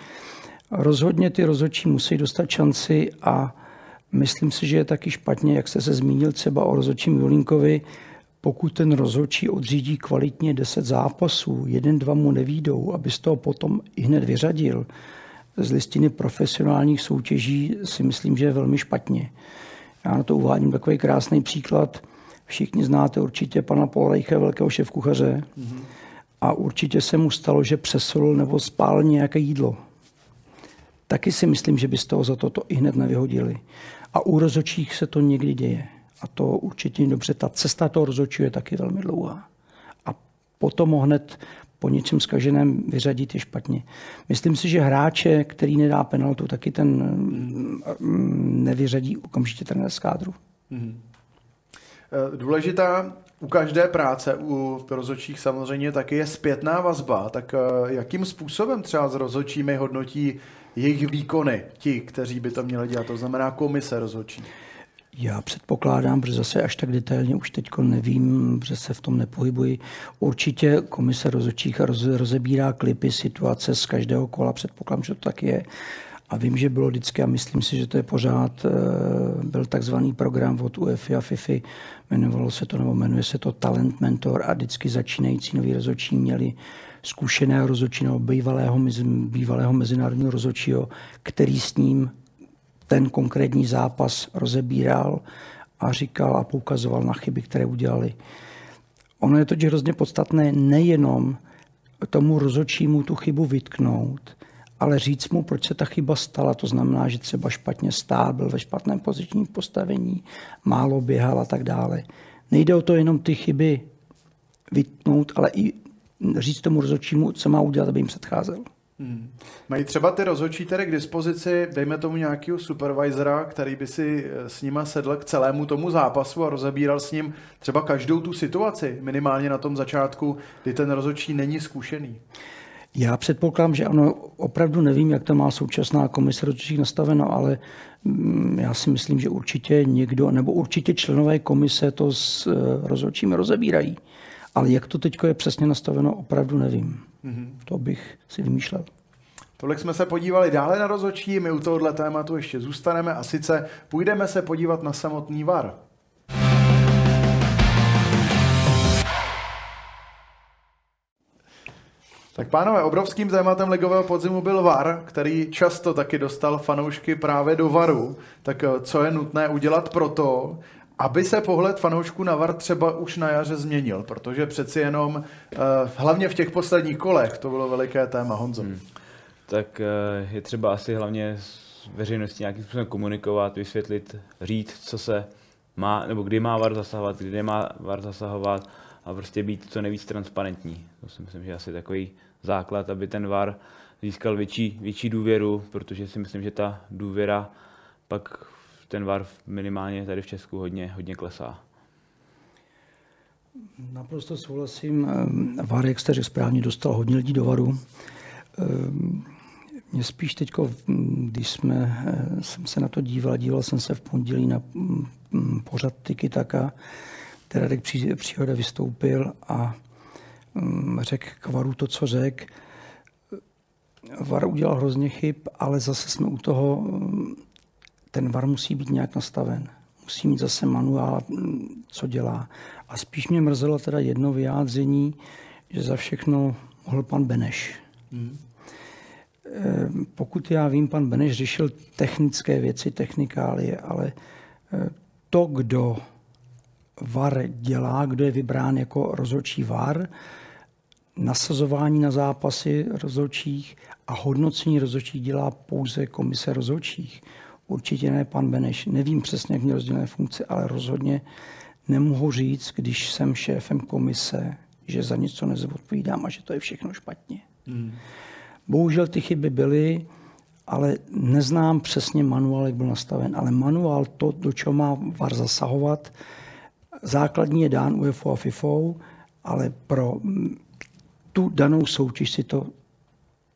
Rozhodně ty rozhodčí musí dostat šanci a myslím si, že je taky špatně, jak jste se zmínil třeba o rozhodčím Julinkovi, pokud ten rozhodčí odřídí kvalitně 10 zápasů, jeden, dva mu nevídou, aby z toho potom i hned vyřadil z listiny profesionálních soutěží, si myslím, že je velmi špatně. Já na to uvádím takový krásný příklad. Všichni znáte určitě pana Polejche, velkého šéfkuchaře. Mm-hmm a určitě se mu stalo, že přesolil nebo spál nějaké jídlo. Taky si myslím, že by z toho za toto i hned nevyhodili. A u rozočích se to někdy děje. A to určitě dobře. Ta cesta toho rozhodčího je taky velmi dlouhá. A potom ho hned po něčem zkaženém vyřadit je špatně. Myslím si, že hráče, který nedá penaltu, taky ten mm, nevyřadí okamžitě trenér z kádru. Mm. Důležitá u každé práce, u rozhodčích samozřejmě taky je zpětná vazba. Tak eh, jakým způsobem třeba s rozhodčími hodnotí jejich výkony, ti, kteří by to měli dělat, to znamená komise rozhodčí? Já předpokládám, že zase až tak detailně už teď nevím, že se v tom nepohybuji. Určitě komise rozhodčích rozebírá klipy situace z každého kola, předpokládám, že to tak je. A vím, že bylo vždycky, a myslím si, že to je pořád, eh, byl takzvaný program od UEFI a FIFI, jmenovalo se to, nebo jmenuje se to Talent Mentor a vždycky začínající noví rozhodčí měli zkušeného rozhodčí nebo bývalého, bývalého mezinárodního rozhodčího, který s ním ten konkrétní zápas rozebíral a říkal a poukazoval na chyby, které udělali. Ono je totiž hrozně podstatné nejenom tomu rozhodčímu tu chybu vytknout, ale říct mu, proč se ta chyba stala, to znamená, že třeba špatně stál, byl ve špatném pozičním postavení, málo běhal a tak dále. Nejde o to jenom ty chyby vytnout, ale i říct tomu rozhodčímu, co má udělat, aby jim předcházel. Hmm. Mají třeba ty rozhodčí tedy k dispozici, dejme tomu nějakého supervisora, který by si eh, s nima sedl k celému tomu zápasu a rozebíral s ním třeba každou tu situaci, minimálně na tom začátku, kdy ten rozhodčí není zkušený. Já předpokládám, že ano, opravdu nevím, jak to má současná komise rozhodčích nastaveno, ale mm, já si myslím, že určitě někdo, nebo určitě členové komise to s eh, rozhodčími rozebírají. Ale jak to teď je přesně nastaveno, opravdu nevím. Mm-hmm. To bych si vymýšlel. Tolik jsme se podívali dále na rozhodčí, my u tohohle tématu ještě zůstaneme a sice půjdeme se podívat na samotný VAR. Tak pánové, obrovským tématem ligového podzimu byl VAR, který často taky dostal fanoušky právě do VARu. Tak eh, co je nutné udělat pro to, aby se pohled fanoušků na VAR třeba už na jaře změnil? Protože přeci jenom, eh, hlavně v těch posledních kolech, to bylo veliké téma, Honzo. Hmm. Tak eh, je třeba asi hlavně s veřejností nějakým způsobem komunikovat, vysvětlit, říct, co se má, nebo kdy má VAR zasahovat, kdy nemá VAR zasahovat a prostě být co nejvíc transparentní. To si myslím, že asi takový základ, aby ten VAR získal větší, větší důvěru, protože si myslím, že ta důvěra pak ten VAR minimálně tady v Česku hodně, hodně klesá. Naprosto souhlasím. VAR, jak jste řekl správně, dostal hodně lidí do VARu. Mě spíš teď, když jsme, jsem se na to díval, díval jsem se v pondělí na pořad Tiki Taka, teda Radek Příhoda vystoupil a Mm, řekl Kvaru to, co řekl. VAR udělal hrozně chyb, ale zase jsme u toho, ten VAR musí být nějak nastaven. Musí mít zase manuál, co dělá. A spíš mě mrzelo teda jedno vyjádření, že za všechno mohl pan Beneš. Hmm. Pokud já vím, pan Beneš řešil technické věci, technikálie, ale eh, to, kdo VAR dělá, kdo je vybrán jako rozhodčí VAR, nasazování na zápasy rozhodčích a hodnocení rozhodčích dělá pouze komise rozhodčích. Určitě ne pan Beneš. Nevím přesně, jak mě rozdělené funkce, ale rozhodně nemohu říct, když jsem šéfem komise, že za něco nezodpovídám a že to je všechno špatně. Hmm. Bohužel ty chyby byly, ale neznám přesně manuál, jak byl nastaven, ale manuál to, do čeho má VAR zasahovat, základní je dán UEFO a FIFO, ale pro tu danou soutěž si to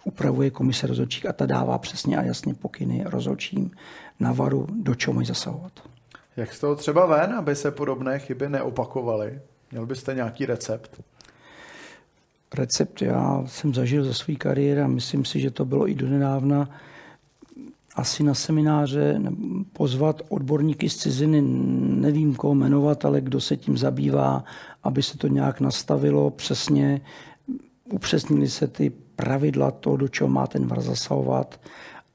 upravuje komise rozhodčích a ta dává přesně a jasně pokyny rozhodčím na varu, do čeho mají zasahovat. Jak z toho třeba ven, aby se podobné chyby neopakovaly? Měl byste nějaký recept? Recept já jsem zažil ze své kariéry a myslím si, že to bylo i donedávna asi na semináře pozvat odborníky z ciziny, nevím koho jmenovat, ale kdo se tím zabývá, aby se to nějak nastavilo přesně, upřesnili se ty pravidla to, do čeho má ten VAR zasahovat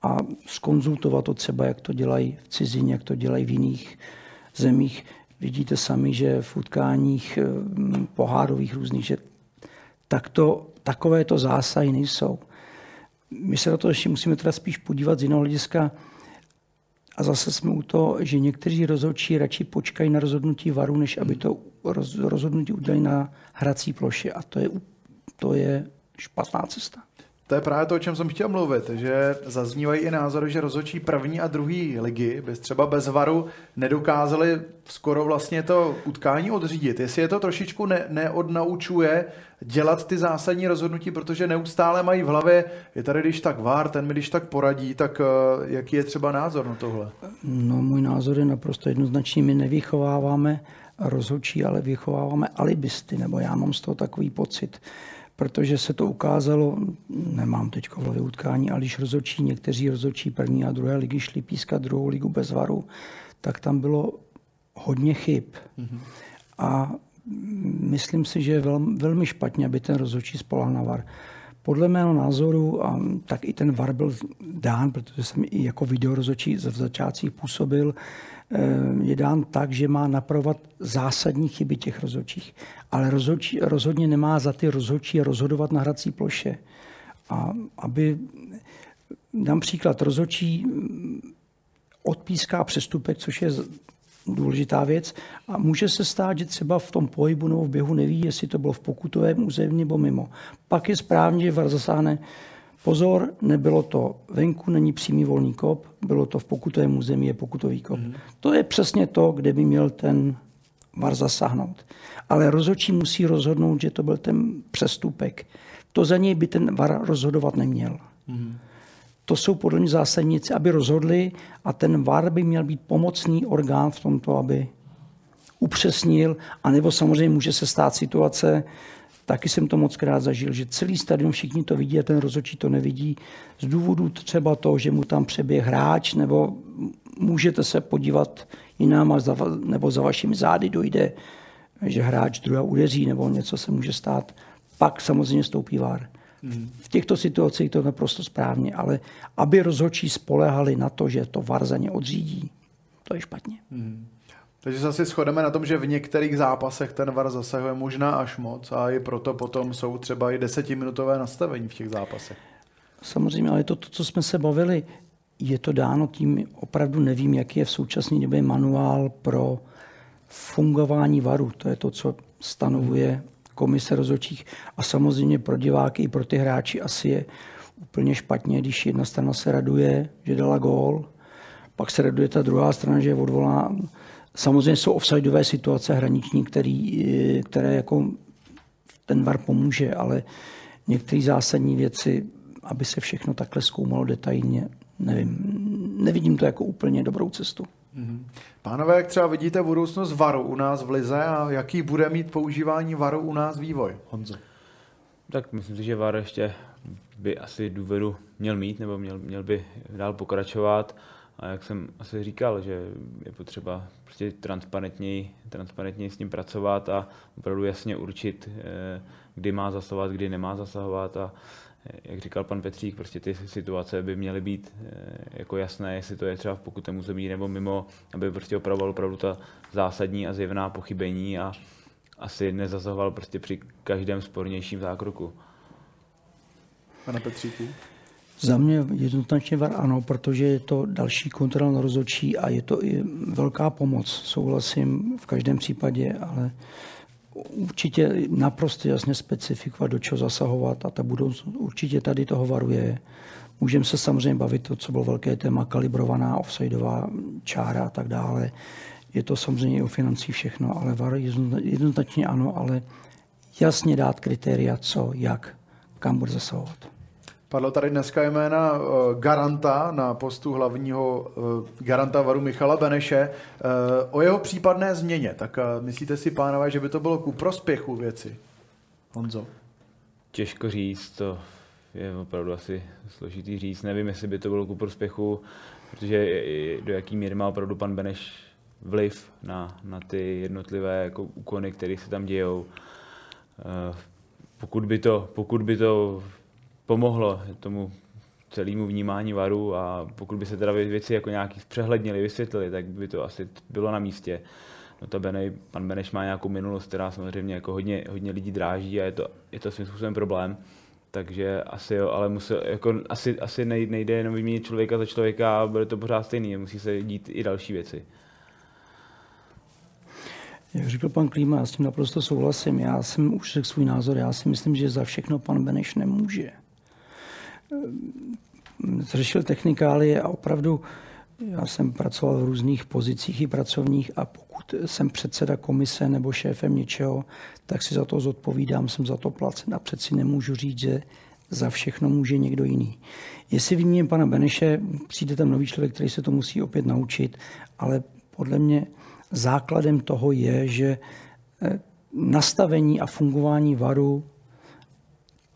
a skonzultovat to třeba, jak to dělají v cizině, jak to dělají v jiných zemích. Vidíte sami, že v utkáních hm, pohárových různých, že takto, takovéto zásahy nejsou. My se na to ještě musíme teda spíš podívat z jiného hlediska. A zase jsme u toho, že někteří rozhodčí radši počkají na rozhodnutí varu, než aby to rozhodnutí udělali na hrací ploše. A to je, to je špatná cesta. To je právě to, o čem jsem chtěl mluvit, že zaznívají i názory, že rozhodčí první a druhý ligy by třeba bez varu nedokázali skoro vlastně to utkání odřídit. Jestli je to trošičku ne, neodnaučuje dělat ty zásadní rozhodnutí, protože neustále mají v hlavě, je tady když tak vár, ten mi když tak poradí, tak uh, jaký je třeba názor na tohle? No můj názor je naprosto jednoznačný. My nevychováváme rozhodčí, ale vychováváme alibisty, nebo já mám z toho takový pocit protože se to ukázalo, nemám teď v hlavě utkání, ale když rozhodčí, někteří rozhodčí první a druhé ligy šli pískat druhou ligu bez varu, tak tam bylo hodně chyb. Mm-hmm. A myslím si, že je velmi, velmi špatně, aby ten rozhodčí spolal na VAR. Podle mého názoru, a tak i ten VAR byl dán, protože jsem i jako videorozhodčí v začátcích působil, je dán tak, že má napravovat zásadní chyby těch rozhodčích. Ale rozhodčí, rozhodně nemá za ty rozhodčí rozhodovat na hrací ploše. A aby, dám příklad, rozhodčí odpíská přestupek, což je důležitá věc. A může se stát, že třeba v tom pohybu nebo v běhu neví, jestli to bylo v pokutovém území nebo mimo. Pak je správně, že VAR zasáhne Pozor, nebylo to venku, není přímý volný kop, bylo to v pokutovém území, je pokutový kop. Mm. To je přesně to, kde by měl ten VAR zasáhnout. Ale rozhodčí musí rozhodnout, že to byl ten přestupek. To za něj by ten VAR rozhodovat neměl. Mm. To jsou podle mě zásadníci, aby rozhodli a ten VAR by měl být pomocný orgán v tomto, aby upřesnil, anebo samozřejmě může se stát situace, Taky jsem to moc krát zažil, že celý stadion všichni to vidí a ten rozhodčí to nevidí. Z důvodu třeba to, že mu tam přeběh hráč, nebo můžete se podívat jinam, nebo za vašimi zády dojde, že hráč druhá udeří, nebo něco se může stát. Pak samozřejmě stoupí vár. Hmm. V těchto situacích to je naprosto správně, ale aby rozhodčí spolehali na to, že to VAR za ně odřídí, to je špatně. Hmm. Takže se asi shodeme na tom, že v některých zápasech ten VAR zasahuje možná až moc a i proto potom jsou třeba i desetiminutové nastavení v těch zápasech. Samozřejmě, ale to, to, co jsme se bavili, je to dáno tím, opravdu nevím, jaký je v současné době manuál pro fungování varu. To je to, co stanovuje komise rozhodčích. A samozřejmě pro diváky i pro ty hráči asi je úplně špatně, když jedna strana se raduje, že dala gól, pak se raduje ta druhá strana, že je odvolá Samozřejmě jsou offsideové situace hraniční, který, které jako ten VAR pomůže, ale některé zásadní věci, aby se všechno takhle zkoumalo detailně, nevím, nevidím to jako úplně dobrou cestu. Mhm. Pánové, jak třeba vidíte budoucnost VARu u nás v Lize a jaký bude mít používání VARu u nás vývoj? Honzo. Tak myslím si, že VAR ještě by asi důvěru měl mít, nebo měl, měl by dál pokračovat. A jak jsem asi říkal, že je potřeba prostě transparentněji, transparentněji s ním pracovat a opravdu jasně určit, eh, kdy má zasahovat, kdy nemá zasahovat a jak říkal pan Petřík, prostě ty situace by měly být jako jasné, jestli to je třeba v pokutém území nebo mimo, aby prostě opravoval opravdu ta zásadní a zjevná pochybení a asi nezasahoval prostě při každém spornějším zákroku. Pane Petříku? Za mě jednoznačně var ano, protože je to další kontrola na rozhodčí a je to i velká pomoc. Souhlasím v každém případě, ale určitě naprosto jasně specifikovat, do čeho zasahovat a ta budoucnost určitě tady toho varuje. Můžeme se samozřejmě bavit to, co bylo velké téma, kalibrovaná offsideová čára a tak dále. Je to samozřejmě i o financí všechno, ale VAR jednoznačně ano, ale jasně dát kritéria, co, jak, kam bude zasahovat. Padlo tady dneska jména uh, garanta na postu hlavního uh, garanta varu Michala Beneše. Uh, o jeho případné změně, tak myslíte si, pánové, že by to bylo ku prospěchu věci? Honzo? Těžko říct, to je opravdu asi složitý říct. Nevím, jestli by to bylo ku prospěchu, protože do jaký míry má opravdu pan Beneš vliv na, na ty jednotlivé jako úkony, které se tam dějou. Pokud by to, pokud by to pomohlo tomu celému vnímání varu a pokud by se teda věci jako nějaký přehlednili, vysvětlili, tak by to asi bylo na místě. No to Benej, pan Beneš má nějakou minulost, která samozřejmě jako hodně, hodně lidí dráží a je to, je to svým způsobem problém. Takže asi jo, ale musel, jako asi, asi nejde jenom vyměnit člověka za člověka a bude to pořád stejný, musí se dít i další věci. Jak řekl pan Klíma, já s tím naprosto souhlasím. Já jsem už řekl svůj názor. Já si myslím, že za všechno pan Beneš nemůže řešil technikálie a opravdu já jsem pracoval v různých pozicích i pracovních a pokud jsem předseda komise nebo šéfem něčeho, tak si za to zodpovídám, jsem za to placen a přeci nemůžu říct, že za všechno může někdo jiný. Jestli vyměním pana Beneše, přijde tam nový člověk, který se to musí opět naučit, ale podle mě základem toho je, že eh, nastavení a fungování varu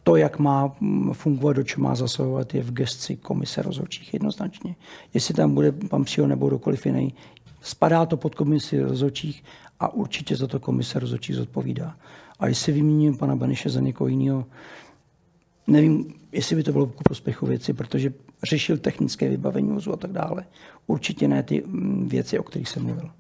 to, jak má fungovat, do čeho má zasahovat, je v gesci komise rozhodčích jednoznačně. Jestli tam bude pan Přího nebo kdokoliv jiný, spadá to pod komisi rozhodčích a určitě za to komise rozhodčích zodpovídá. A jestli vyměním pana Baniše za někoho jiného, nevím, jestli by to bylo ku prospěchu věci, protože řešil technické vybavení vozu a tak dále. Určitě ne ty mm, věci, o kterých jsem mluvil.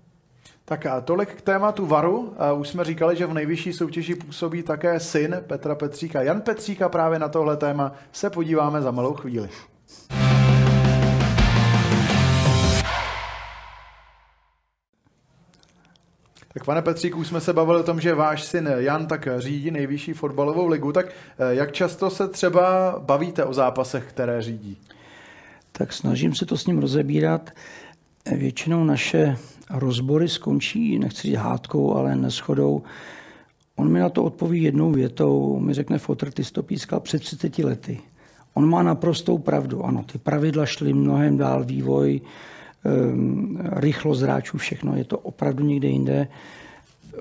Tak a tolik k tématu VARu. Už jsme říkali, že v nejvyšší soutěži působí také syn Petra Petříka, Jan Petříka. Právě na tohle téma se podíváme za malou chvíli. Tak pane Petříku, už jsme se bavili o tom, že váš syn Jan tak řídí nejvyšší fotbalovou ligu, tak eh, jak často se třeba bavíte o zápasech, které řídí? Tak snažím se to s ním rozebírat. Většinou naše rozbory skončí, nechci říct hádkou, ale neschodou. On mi na to odpoví jednou větou, mi řekne fotr, ty to pískal před 30 lety. On má naprostou pravdu, ano, ty pravidla šly mnohem dál, vývoj, um, rychlost hráčů, všechno, je to opravdu někde jinde.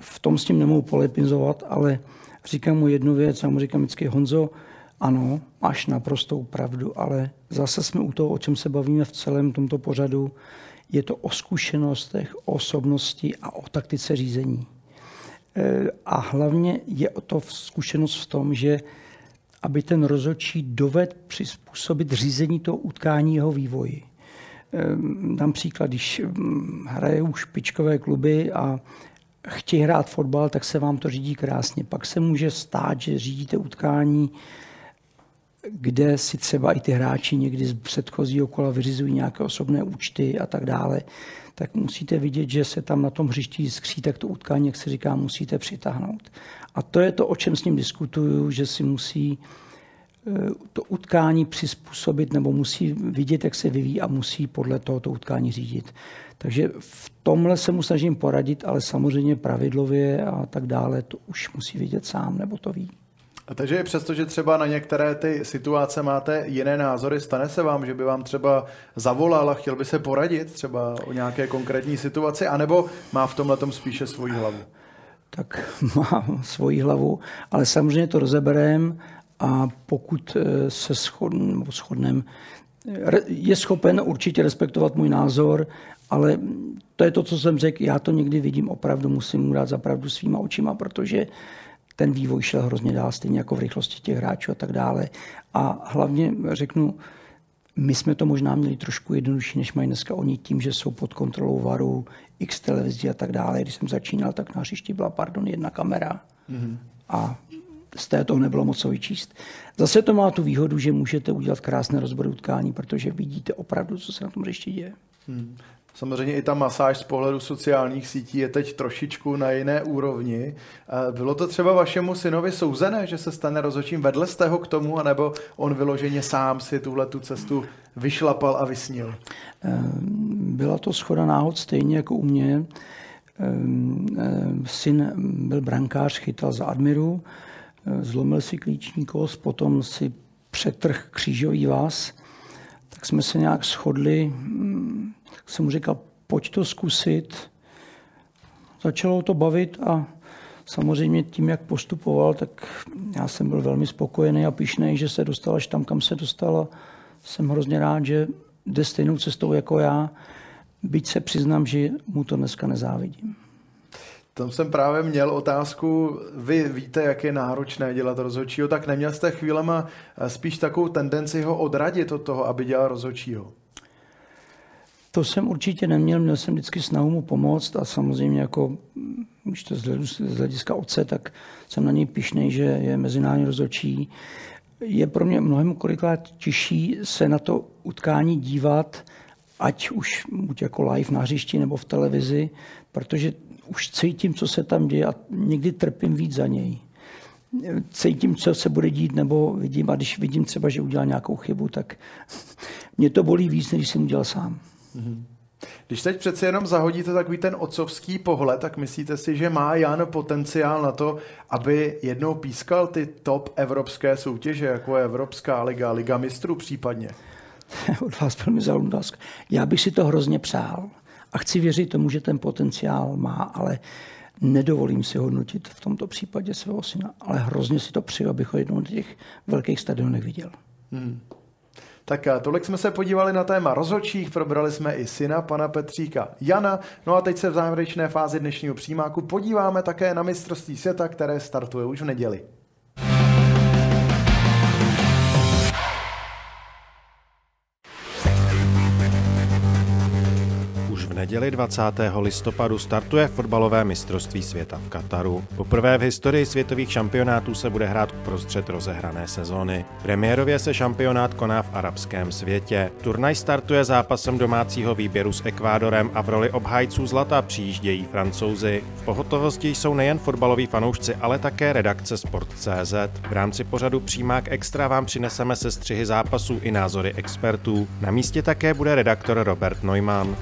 V tom s tím nemohu polepizovat, ale říkám mu jednu věc, já mu říkám vždycky, Honzo, ano, máš naprostou pravdu, ale zase jsme u toho, o čem se bavíme v celém tomto pořadu, je to o zkušenostech, o osobnosti a o taktice řízení. E, a hlavně je to zkušenost v tom, že aby ten rozhodčí doved přizpůsobit řízení toho utkání jeho vývoji. E, dám příklad, když mm, hraje už špičkové kluby a chtějí hrát fotbal, tak se vám to řídí krásně. Pak se může stát, že řídíte utkání kde si třeba i ty hráči někdy z předchozího kola vyřizují nějaké osobné účty a tak dále, tak musíte vidět, že se tam na tom hřišti skřítek to utkání, jak se říká, musíte přitáhnout. A to je to, o čem s ním diskutuju, že si musí eh, to utkání přizpůsobit nebo musí vidět, jak se vyvíjí a musí podle toho to utkání řídit. Takže v tomhle se mu snažím poradit, ale samozřejmě pravidlově a tak dále to už musí vidět sám nebo to ví. A takže i přesto, že třeba na některé ty situace máte jiné názory, stane se vám, že by vám třeba zavolal a chtěl by se poradit třeba o nějaké konkrétní situaci, anebo má v tomhle tom spíše svoji hlavu? Tak má svoji hlavu, ale samozřejmě to rozeberem a pokud eh, se shodneme, je schopen určitě respektovat můj názor, ale to je to, co jsem řekl, já to někdy vidím, opravdu musím mu dát za pravdu svýma očima, protože ten vývoj šel hrozně dál, stejně jako v rychlosti těch hráčů a tak dále. A hlavně řeknu, my jsme to možná měli trošku jednodušší, než mají dneska oni tím, že jsou pod kontrolou varu, x televizí a tak dále. Když jsem začínal, tak na hřišti byla, pardon, jedna kamera mm-hmm. a z té toho nebylo moc co vyčíst. Zase to má tu výhodu, že můžete udělat krásné rozbory utkání, protože vidíte opravdu, co se na tom hřišti děje. Hmm. Samozřejmě i ta masáž z pohledu sociálních sítí je teď trošičku na jiné úrovni. Bylo to třeba vašemu synovi souzené, že se stane rozhodčím? Vedle jste ho k tomu, anebo on vyloženě sám si tuhle tu cestu vyšlapal a vysnil? Ehm, byla to schoda náhod stejně jako u mě. Ehm, syn byl brankář, chytal za admiru, zlomil si klíční kost, potom si přetrh křížový vás, tak jsme se nějak shodli, jsem mu říkal, pojď to zkusit. Začalo to bavit a samozřejmě tím, jak postupoval, tak já jsem byl velmi spokojený a pišný, že se dostal až tam, kam se dostal. Jsem hrozně rád, že jde stejnou cestou jako já, byť se přiznám, že mu to dneska nezávidím. Tam jsem právě měl otázku, vy víte, jak je náročné dělat rozhodčího, tak neměl jste chvílema spíš takovou tendenci ho odradit od toho, aby dělal rozhodčího? To jsem určitě neměl, měl jsem vždycky snahu mu pomoct a samozřejmě jako, když to z hlediska otce, tak jsem na něj pišnej, že je mezinárodní rozhodčí. Je pro mě mnohem kolikrát těžší se na to utkání dívat, ať už buď jako live na hřišti nebo v televizi, protože už cítím, co se tam děje a někdy trpím víc za něj. Cítím, co se bude dít, nebo vidím, a když vidím třeba, že udělal nějakou chybu, tak mě to bolí víc, než jsem udělal sám. Když teď přeci jenom zahodíte takový ten otcovský pohled, tak myslíte si, že má Jan potenciál na to, aby jednou pískal ty top evropské soutěže, jako je Evropská liga, Liga mistrů případně? Od vás velmi zaujímavá Já bych si to hrozně přál a chci věřit tomu, že ten potenciál má, ale nedovolím si hodnotit v tomto případě svého syna, ale hrozně si to přeju, abych ho jednou na těch velkých stadionech viděl. Hmm. Tak tolik jsme se podívali na téma rozhodčích, probrali jsme i syna pana Petříka Jana. No a teď se v závěrečné fázi dnešního přímáku podíváme také na mistrovství světa, které startuje už v neděli. Neděli 20. listopadu startuje fotbalové mistrovství světa v Kataru. Poprvé v historii světových šampionátů se bude hrát uprostřed rozehrané sezóny. Premiérově se šampionát koná v arabském světě. Turnaj startuje zápasem domácího výběru s Ekvádorem a v roli obhájců zlata přijíždějí francouzi. V pohotovosti jsou nejen fotbaloví fanoušci, ale také redakce Sport.cz. V rámci pořadu Přímák Extra vám přineseme se střihy zápasů i názory expertů. Na místě také bude redaktor Robert Neumann.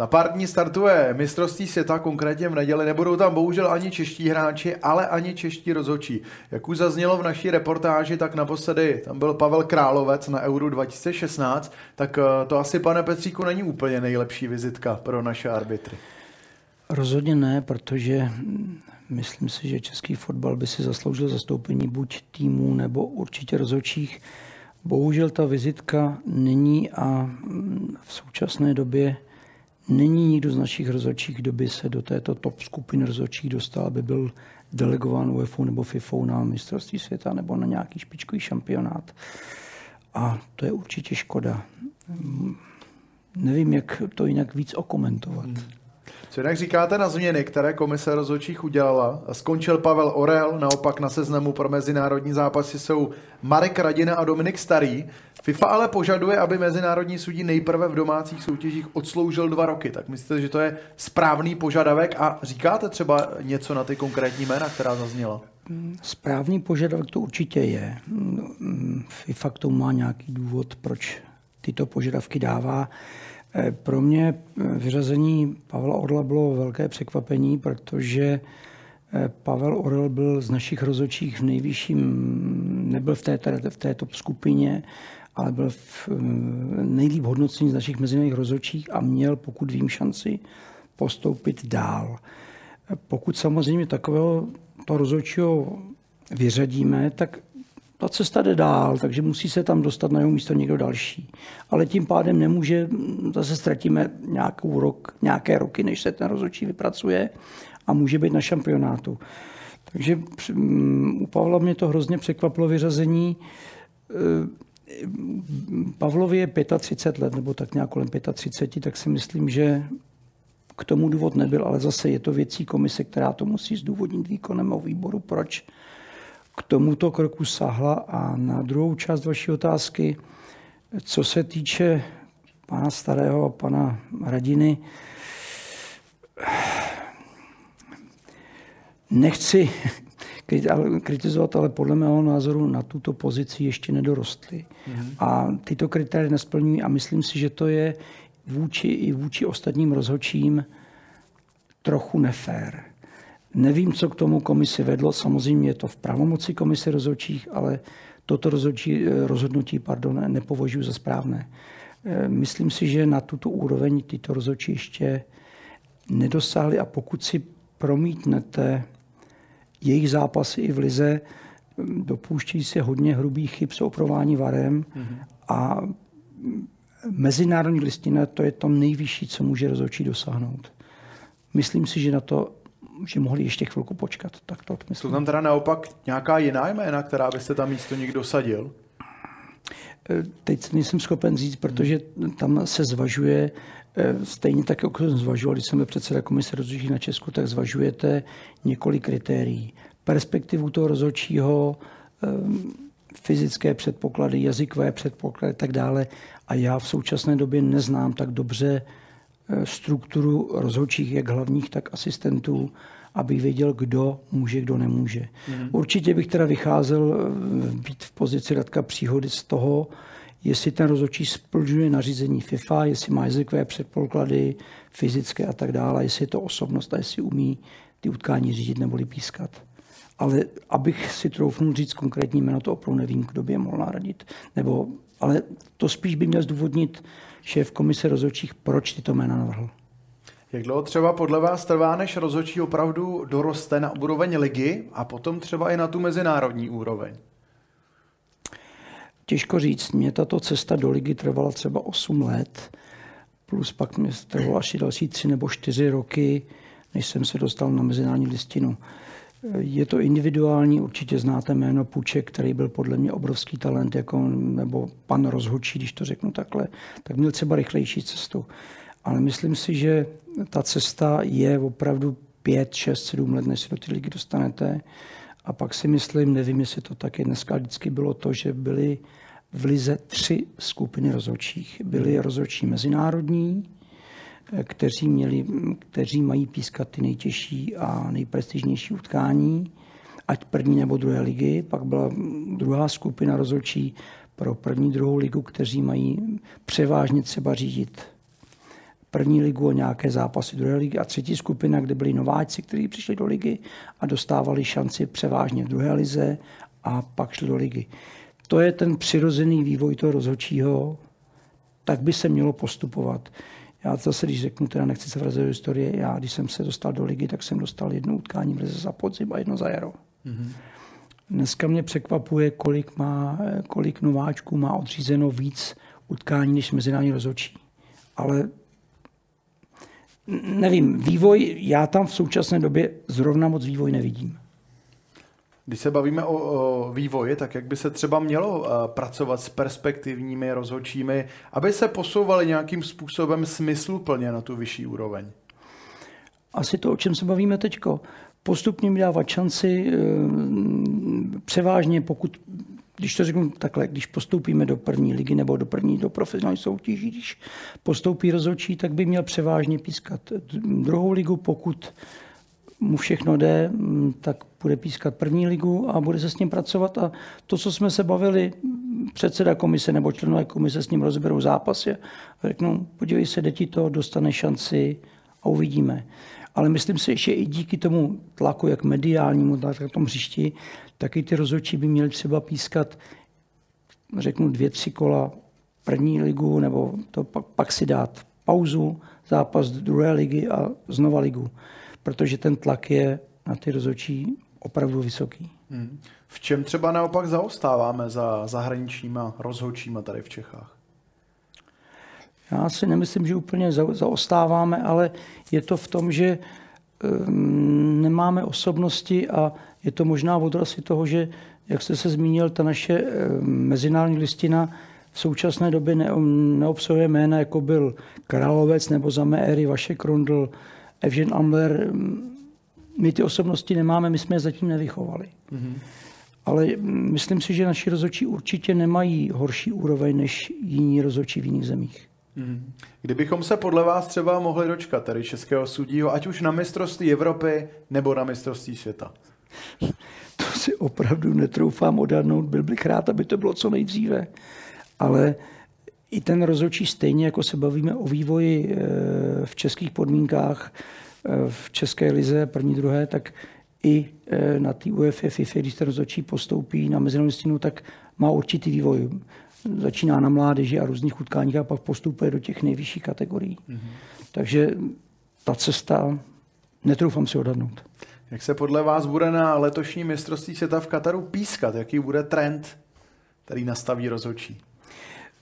Za pár dní startuje mistrovství světa, konkrétně v neděli. Nebudou tam bohužel ani čeští hráči, ale ani čeští rozhodčí. Jak už zaznělo v naší reportáži, tak naposledy tam byl Pavel Královec na Euro 2016, tak eh, to asi, pane Petříku, není úplně nejlepší vizitka pro naše arbitry. Rozhodně ne, protože myslím si, že český fotbal by si zasloužil zastoupení buď týmů nebo určitě rozhodčích. Bohužel ta vizitka není a v současné době Není nikdo z našich rozhodčích, kdo by se do této top skupiny rozhodčích dostal, aby byl delegován UEFA nebo FIFA na mistrovství světa nebo na nějaký špičkový šampionát. A to je určitě škoda. Nevím, jak to jinak víc okomentovat. Hmm. Co jinak říkáte na změny, které komise rozhodčích udělala? Skončil Pavel Orel, naopak na seznamu pro mezinárodní zápasy jsou Marek Radina a Dominik Starý. FIFA ale požaduje, aby mezinárodní sudí nejprve v domácích soutěžích odsloužil dva roky. Tak myslíte, že to je správný požadavek a říkáte třeba něco na ty konkrétní jména, která zazněla? Správný požadavek to určitě je. FIFA k tomu má nějaký důvod, proč tyto požadavky dává. Eh, pro mě eh, vyřazení Pavla Orla bylo velké překvapení, protože eh, Pavel Orel byl z našich rozhodčích v nejvyšším, nebyl v té, v té top skupině, ale byl v nejlíp hodnocení z našich mezinárodních rozhodčích a měl, pokud vím, šanci postoupit dál. Pokud samozřejmě takového to rozhodčího vyřadíme, tak ta cesta jde dál, takže musí se tam dostat na jeho místo někdo další. Ale tím pádem nemůže, zase ztratíme nějakou rok, nějaké roky, než se ten rozhodčí vypracuje a může být na šampionátu. Takže u Pavla mě to hrozně překvapilo vyřazení. E, Pavlovi je 35 let, nebo tak nějak kolem 35, tak si myslím, že k tomu důvod nebyl, ale zase je to věcí komise, která to musí zdůvodnit výkonem o výboru, proč k tomuto kroku sahla. A na druhou část vaší otázky, co se týče pana Starého a pana Radiny, nechci kritizovat, ale podle mého názoru na tuto pozici ještě nedorostli. Mm-hmm. A tyto kritéria nesplňují a myslím si, že to je vůči i vůči ostatním rozhodčím trochu nefér. Nevím, co k tomu komisi vedlo, samozřejmě je to v pravomoci komise rozhodčích, ale toto rozhodčí, rozhodnutí pardon, nepovažuji za správné. E, myslím si, že na tuto úroveň tyto rozhodčí ještě nedosáhly a pokud si promítnete jejich zápasy i v lize, dopouští se hodně hrubých chyb s oprování varem mm-hmm. a mezinárodní listina to je to nejvyšší, co může rozhodčí dosáhnout. Myslím si, že na to že mohli ještě chvilku počkat. Tak to myslím. Jsou tam teda naopak nějaká jiná jména, která byste tam místo někdo dosadil? E, teď nejsem schopen říct, protože tam se zvažuje, e, stejně tak, jako jsem zvažoval, když jsem byl předseda komise rozhodčí na Česku, tak zvažujete několik kritérií. Perspektivu toho rozhodčího, e, fyzické předpoklady, jazykové předpoklady a tak dále. A já v současné době neznám tak dobře strukturu rozhodčích, jak hlavních, tak asistentů, aby věděl, kdo může, kdo nemůže. Mm. Určitě bych teda vycházel eh, být v pozici Radka Příhody z toho, jestli ten rozhodčí splňuje nařízení FIFA, jestli má jazykové předpoklady, fyzické a tak dále, jestli je to osobnost a jestli umí ty utkání řídit nebo pískat. Ale abych si troufnul říct konkrétní jméno, to opravdu nevím, kdo by je mohl nahradit. Nebo, ale to spíš by měl zdůvodnit šéf komise rozhodčích, proč tyto jména navrhl. Jak dlouho třeba podle vás trvá, než rozhodčí opravdu doroste na úroveň ligy a potom třeba i na tu mezinárodní úroveň? Těžko říct. Mě tato cesta do ligy trvala třeba 8 let, plus pak mě trvalo asi další 3 nebo 4 roky, než jsem se dostal na mezinárodní listinu. Je to individuální, určitě znáte jméno Puček, který byl podle mě obrovský talent, jako, nebo pan rozhodčí, když to řeknu takhle, tak měl třeba rychlejší cestu. Ale myslím si, že ta cesta je opravdu 5, 6, 7 let, než se do té ligy dostanete. A pak si myslím, nevím, jestli to taky dneska vždycky bylo to, že byly v lize tři skupiny rozhodčích. Byly rozhodčí mezinárodní, kteří, měli, kteří mají pískat ty nejtěžší a nejprestižnější utkání, ať první nebo druhé ligy. Pak byla druhá skupina rozhodčí pro první, druhou ligu, kteří mají převážně třeba řídit první ligu o nějaké zápasy druhé ligy a třetí skupina, kde byli nováčci, kteří přišli do ligy a dostávali šanci převážně v druhé lize a pak šli do ligy. To je ten přirozený vývoj toho rozhodčího, tak by se mělo postupovat. Já zase, když řeknu, teda nechci se vracet do historie, já když jsem se dostal do ligy, tak jsem dostal jedno utkání v lize za podzim a jedno za jaro. Mm-hmm. Dneska mě překvapuje, kolik, má, kolik nováčků má odřízeno víc utkání než mezinárodní rozhodčí. Ale nevím, vývoj, já tam v současné době zrovna moc vývoj nevidím. Když se bavíme o, o vývoji, tak jak by se třeba mělo uh, pracovat s perspektivními rozhodčími, aby se posouvali nějakým způsobem smysluplně na tu vyšší úroveň? Asi to, o čem se bavíme teď. Postupně dávat šanci, převážně pokud když to řeknu takhle, když postoupíme do první ligy nebo do první, do profesionální soutěží, když postoupí rozhodčí, tak by měl převážně pískat druhou ligu, pokud mu všechno jde, mm, tak bude pískat první ligu a bude se s ním pracovat. A to, co jsme se bavili, předseda komise nebo členové komise s ním rozberou zápasy a řeknou, podívej se, děti to, dostane šanci a uvidíme. Ale myslím si, že i díky tomu tlaku, jak mediálnímu, tak na tom hřišti, taky ty rozhodčí by měli třeba pískat, řeknu, dvě, tři kola první ligu, nebo to pak, pak si dát pauzu, zápas druhé ligy a znova ligu protože ten tlak je na ty rozhodčí opravdu vysoký. Hmm. V čem třeba naopak zaostáváme za zahraničníma rozhodčíma tady v Čechách? Já si nemyslím, že úplně zaostáváme, ale je to v tom, že ehm, nemáme osobnosti a je to možná odraz i toho, že, jak jste se zmínil, ta naše ehm, mezinárodní listina v současné době neobsahuje jména, jako byl Královec nebo za mé éry Vašek Rundl, Evžen Amler. My ty osobnosti nemáme, my jsme je zatím nevychovali. Mm-hmm. Ale myslím si, že naši rozhodčí určitě nemají horší úroveň než jiní rozhodčí v jiných zemích. Hmm. Kdybychom se podle vás třeba mohli dočkat tady českého sudího, ať už na mistrovství Evropy nebo na mistrovství světa? To si opravdu netroufám odhadnout. Byl bych rád, aby to bylo co nejdříve. Ale i ten rozhodčí stejně, jako se bavíme o vývoji eh, v českých podmínkách, eh, v České lize první, druhé, tak i eh, na té UEFA, FIFA, když ten rozhodčí postoupí na mezinárodní tak má určitý vývoj začíná na mládeži a různých utkáních a pak postupuje do těch nejvyšších kategorií. Mm-hmm. Takže ta cesta, netroufám si odhadnout. Jak se podle vás bude na letošní mistrovství světa v Kataru pískat? Jaký bude trend, který nastaví rozhodčí?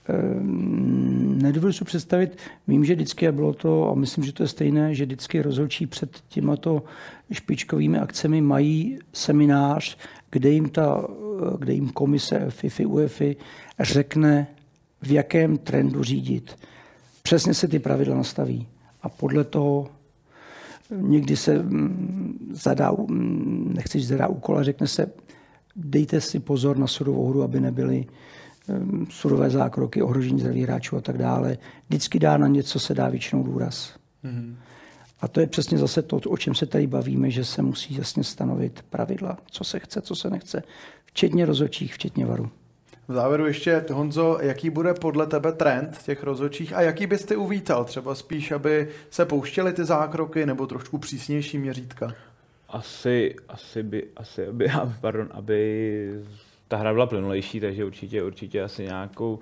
Ehm, nedovedu si představit, vím, že vždycky a bylo to, a myslím, že to je stejné, že vždycky rozhodčí před těmato špičkovými akcemi mají seminář, kde jim, ta, kde jim komise FIFA, UEFA řekne, v jakém trendu řídit. Přesně se ty pravidla nastaví. A podle toho někdy se mm, zadá, mm, nechci zadá úkol, a řekne se, dejte si pozor na sudovou hru, aby nebyly surové zákroky, ohrožení zdraví hráčů a tak dále. Vždycky dá na něco se dá většinou důraz. Mm-hmm. A to je přesně zase to, o čem se tady bavíme, že se musí jasně stanovit pravidla, co se chce, co se nechce, včetně rozhodčích, včetně varu. V závěru ještě, Honzo, jaký bude podle tebe trend těch rozhodčích a jaký byste uvítal? Třeba spíš, aby se pouštěly ty zákroky nebo trošku přísnější měřítka? Asi, asi by, asi aby, pardon, aby ta hra byla plynulejší, takže určitě, určitě asi nějakou,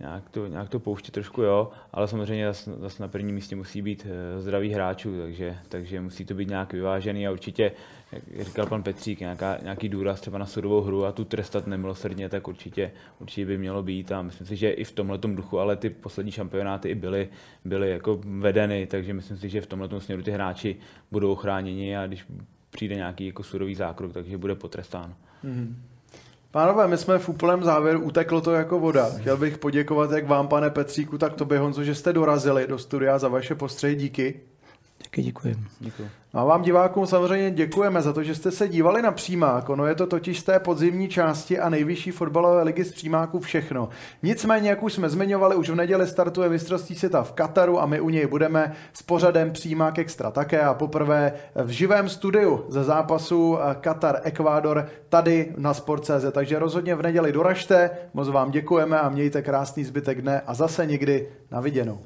nějak to, nějak to pouštět trošku, jo, ale samozřejmě zase, zase na prvním místě musí být eh, zdraví hráčů, takže, takže musí to být nějak vyvážený a určitě, jak říkal pan Petřík, nějaká, nějaký důraz třeba na sudovou hru a tu trestat nemilosrdně, tak určitě, určitě by mělo být a myslím si, že i v tomhle duchu, ale ty poslední šampionáty i byly, byly jako vedeny, takže myslím si, že v tomhle směru ty hráči budou chráněni a když přijde nějaký jako surový zákrok, takže bude potrestán. Mm-hmm. Pánové, my jsme v úplném závěru, uteklo to jako voda. Chtěl bych poděkovat jak vám, pane Petříku, tak tobě, Honzo, že jste dorazili do studia za vaše postřehy. Díky. Taky děkuji. Děkuji. No a vám divákům samozřejmě děkujeme za to, že jste se dívali na přímák. Ono je to totiž z té podzimní části a nejvyšší fotbalové ligy z přímáků všechno. Nicméně, jak už jsme zmiňovali, už v neděli startuje mistrovství světa v Kataru a my u něj budeme s pořadem přímák extra také a poprvé v živém studiu ze zápasu Katar Ekvádor tady na Sport.cz. Takže rozhodně v neděli doražte, moc vám děkujeme a mějte krásný zbytek dne a zase někdy na viděnou.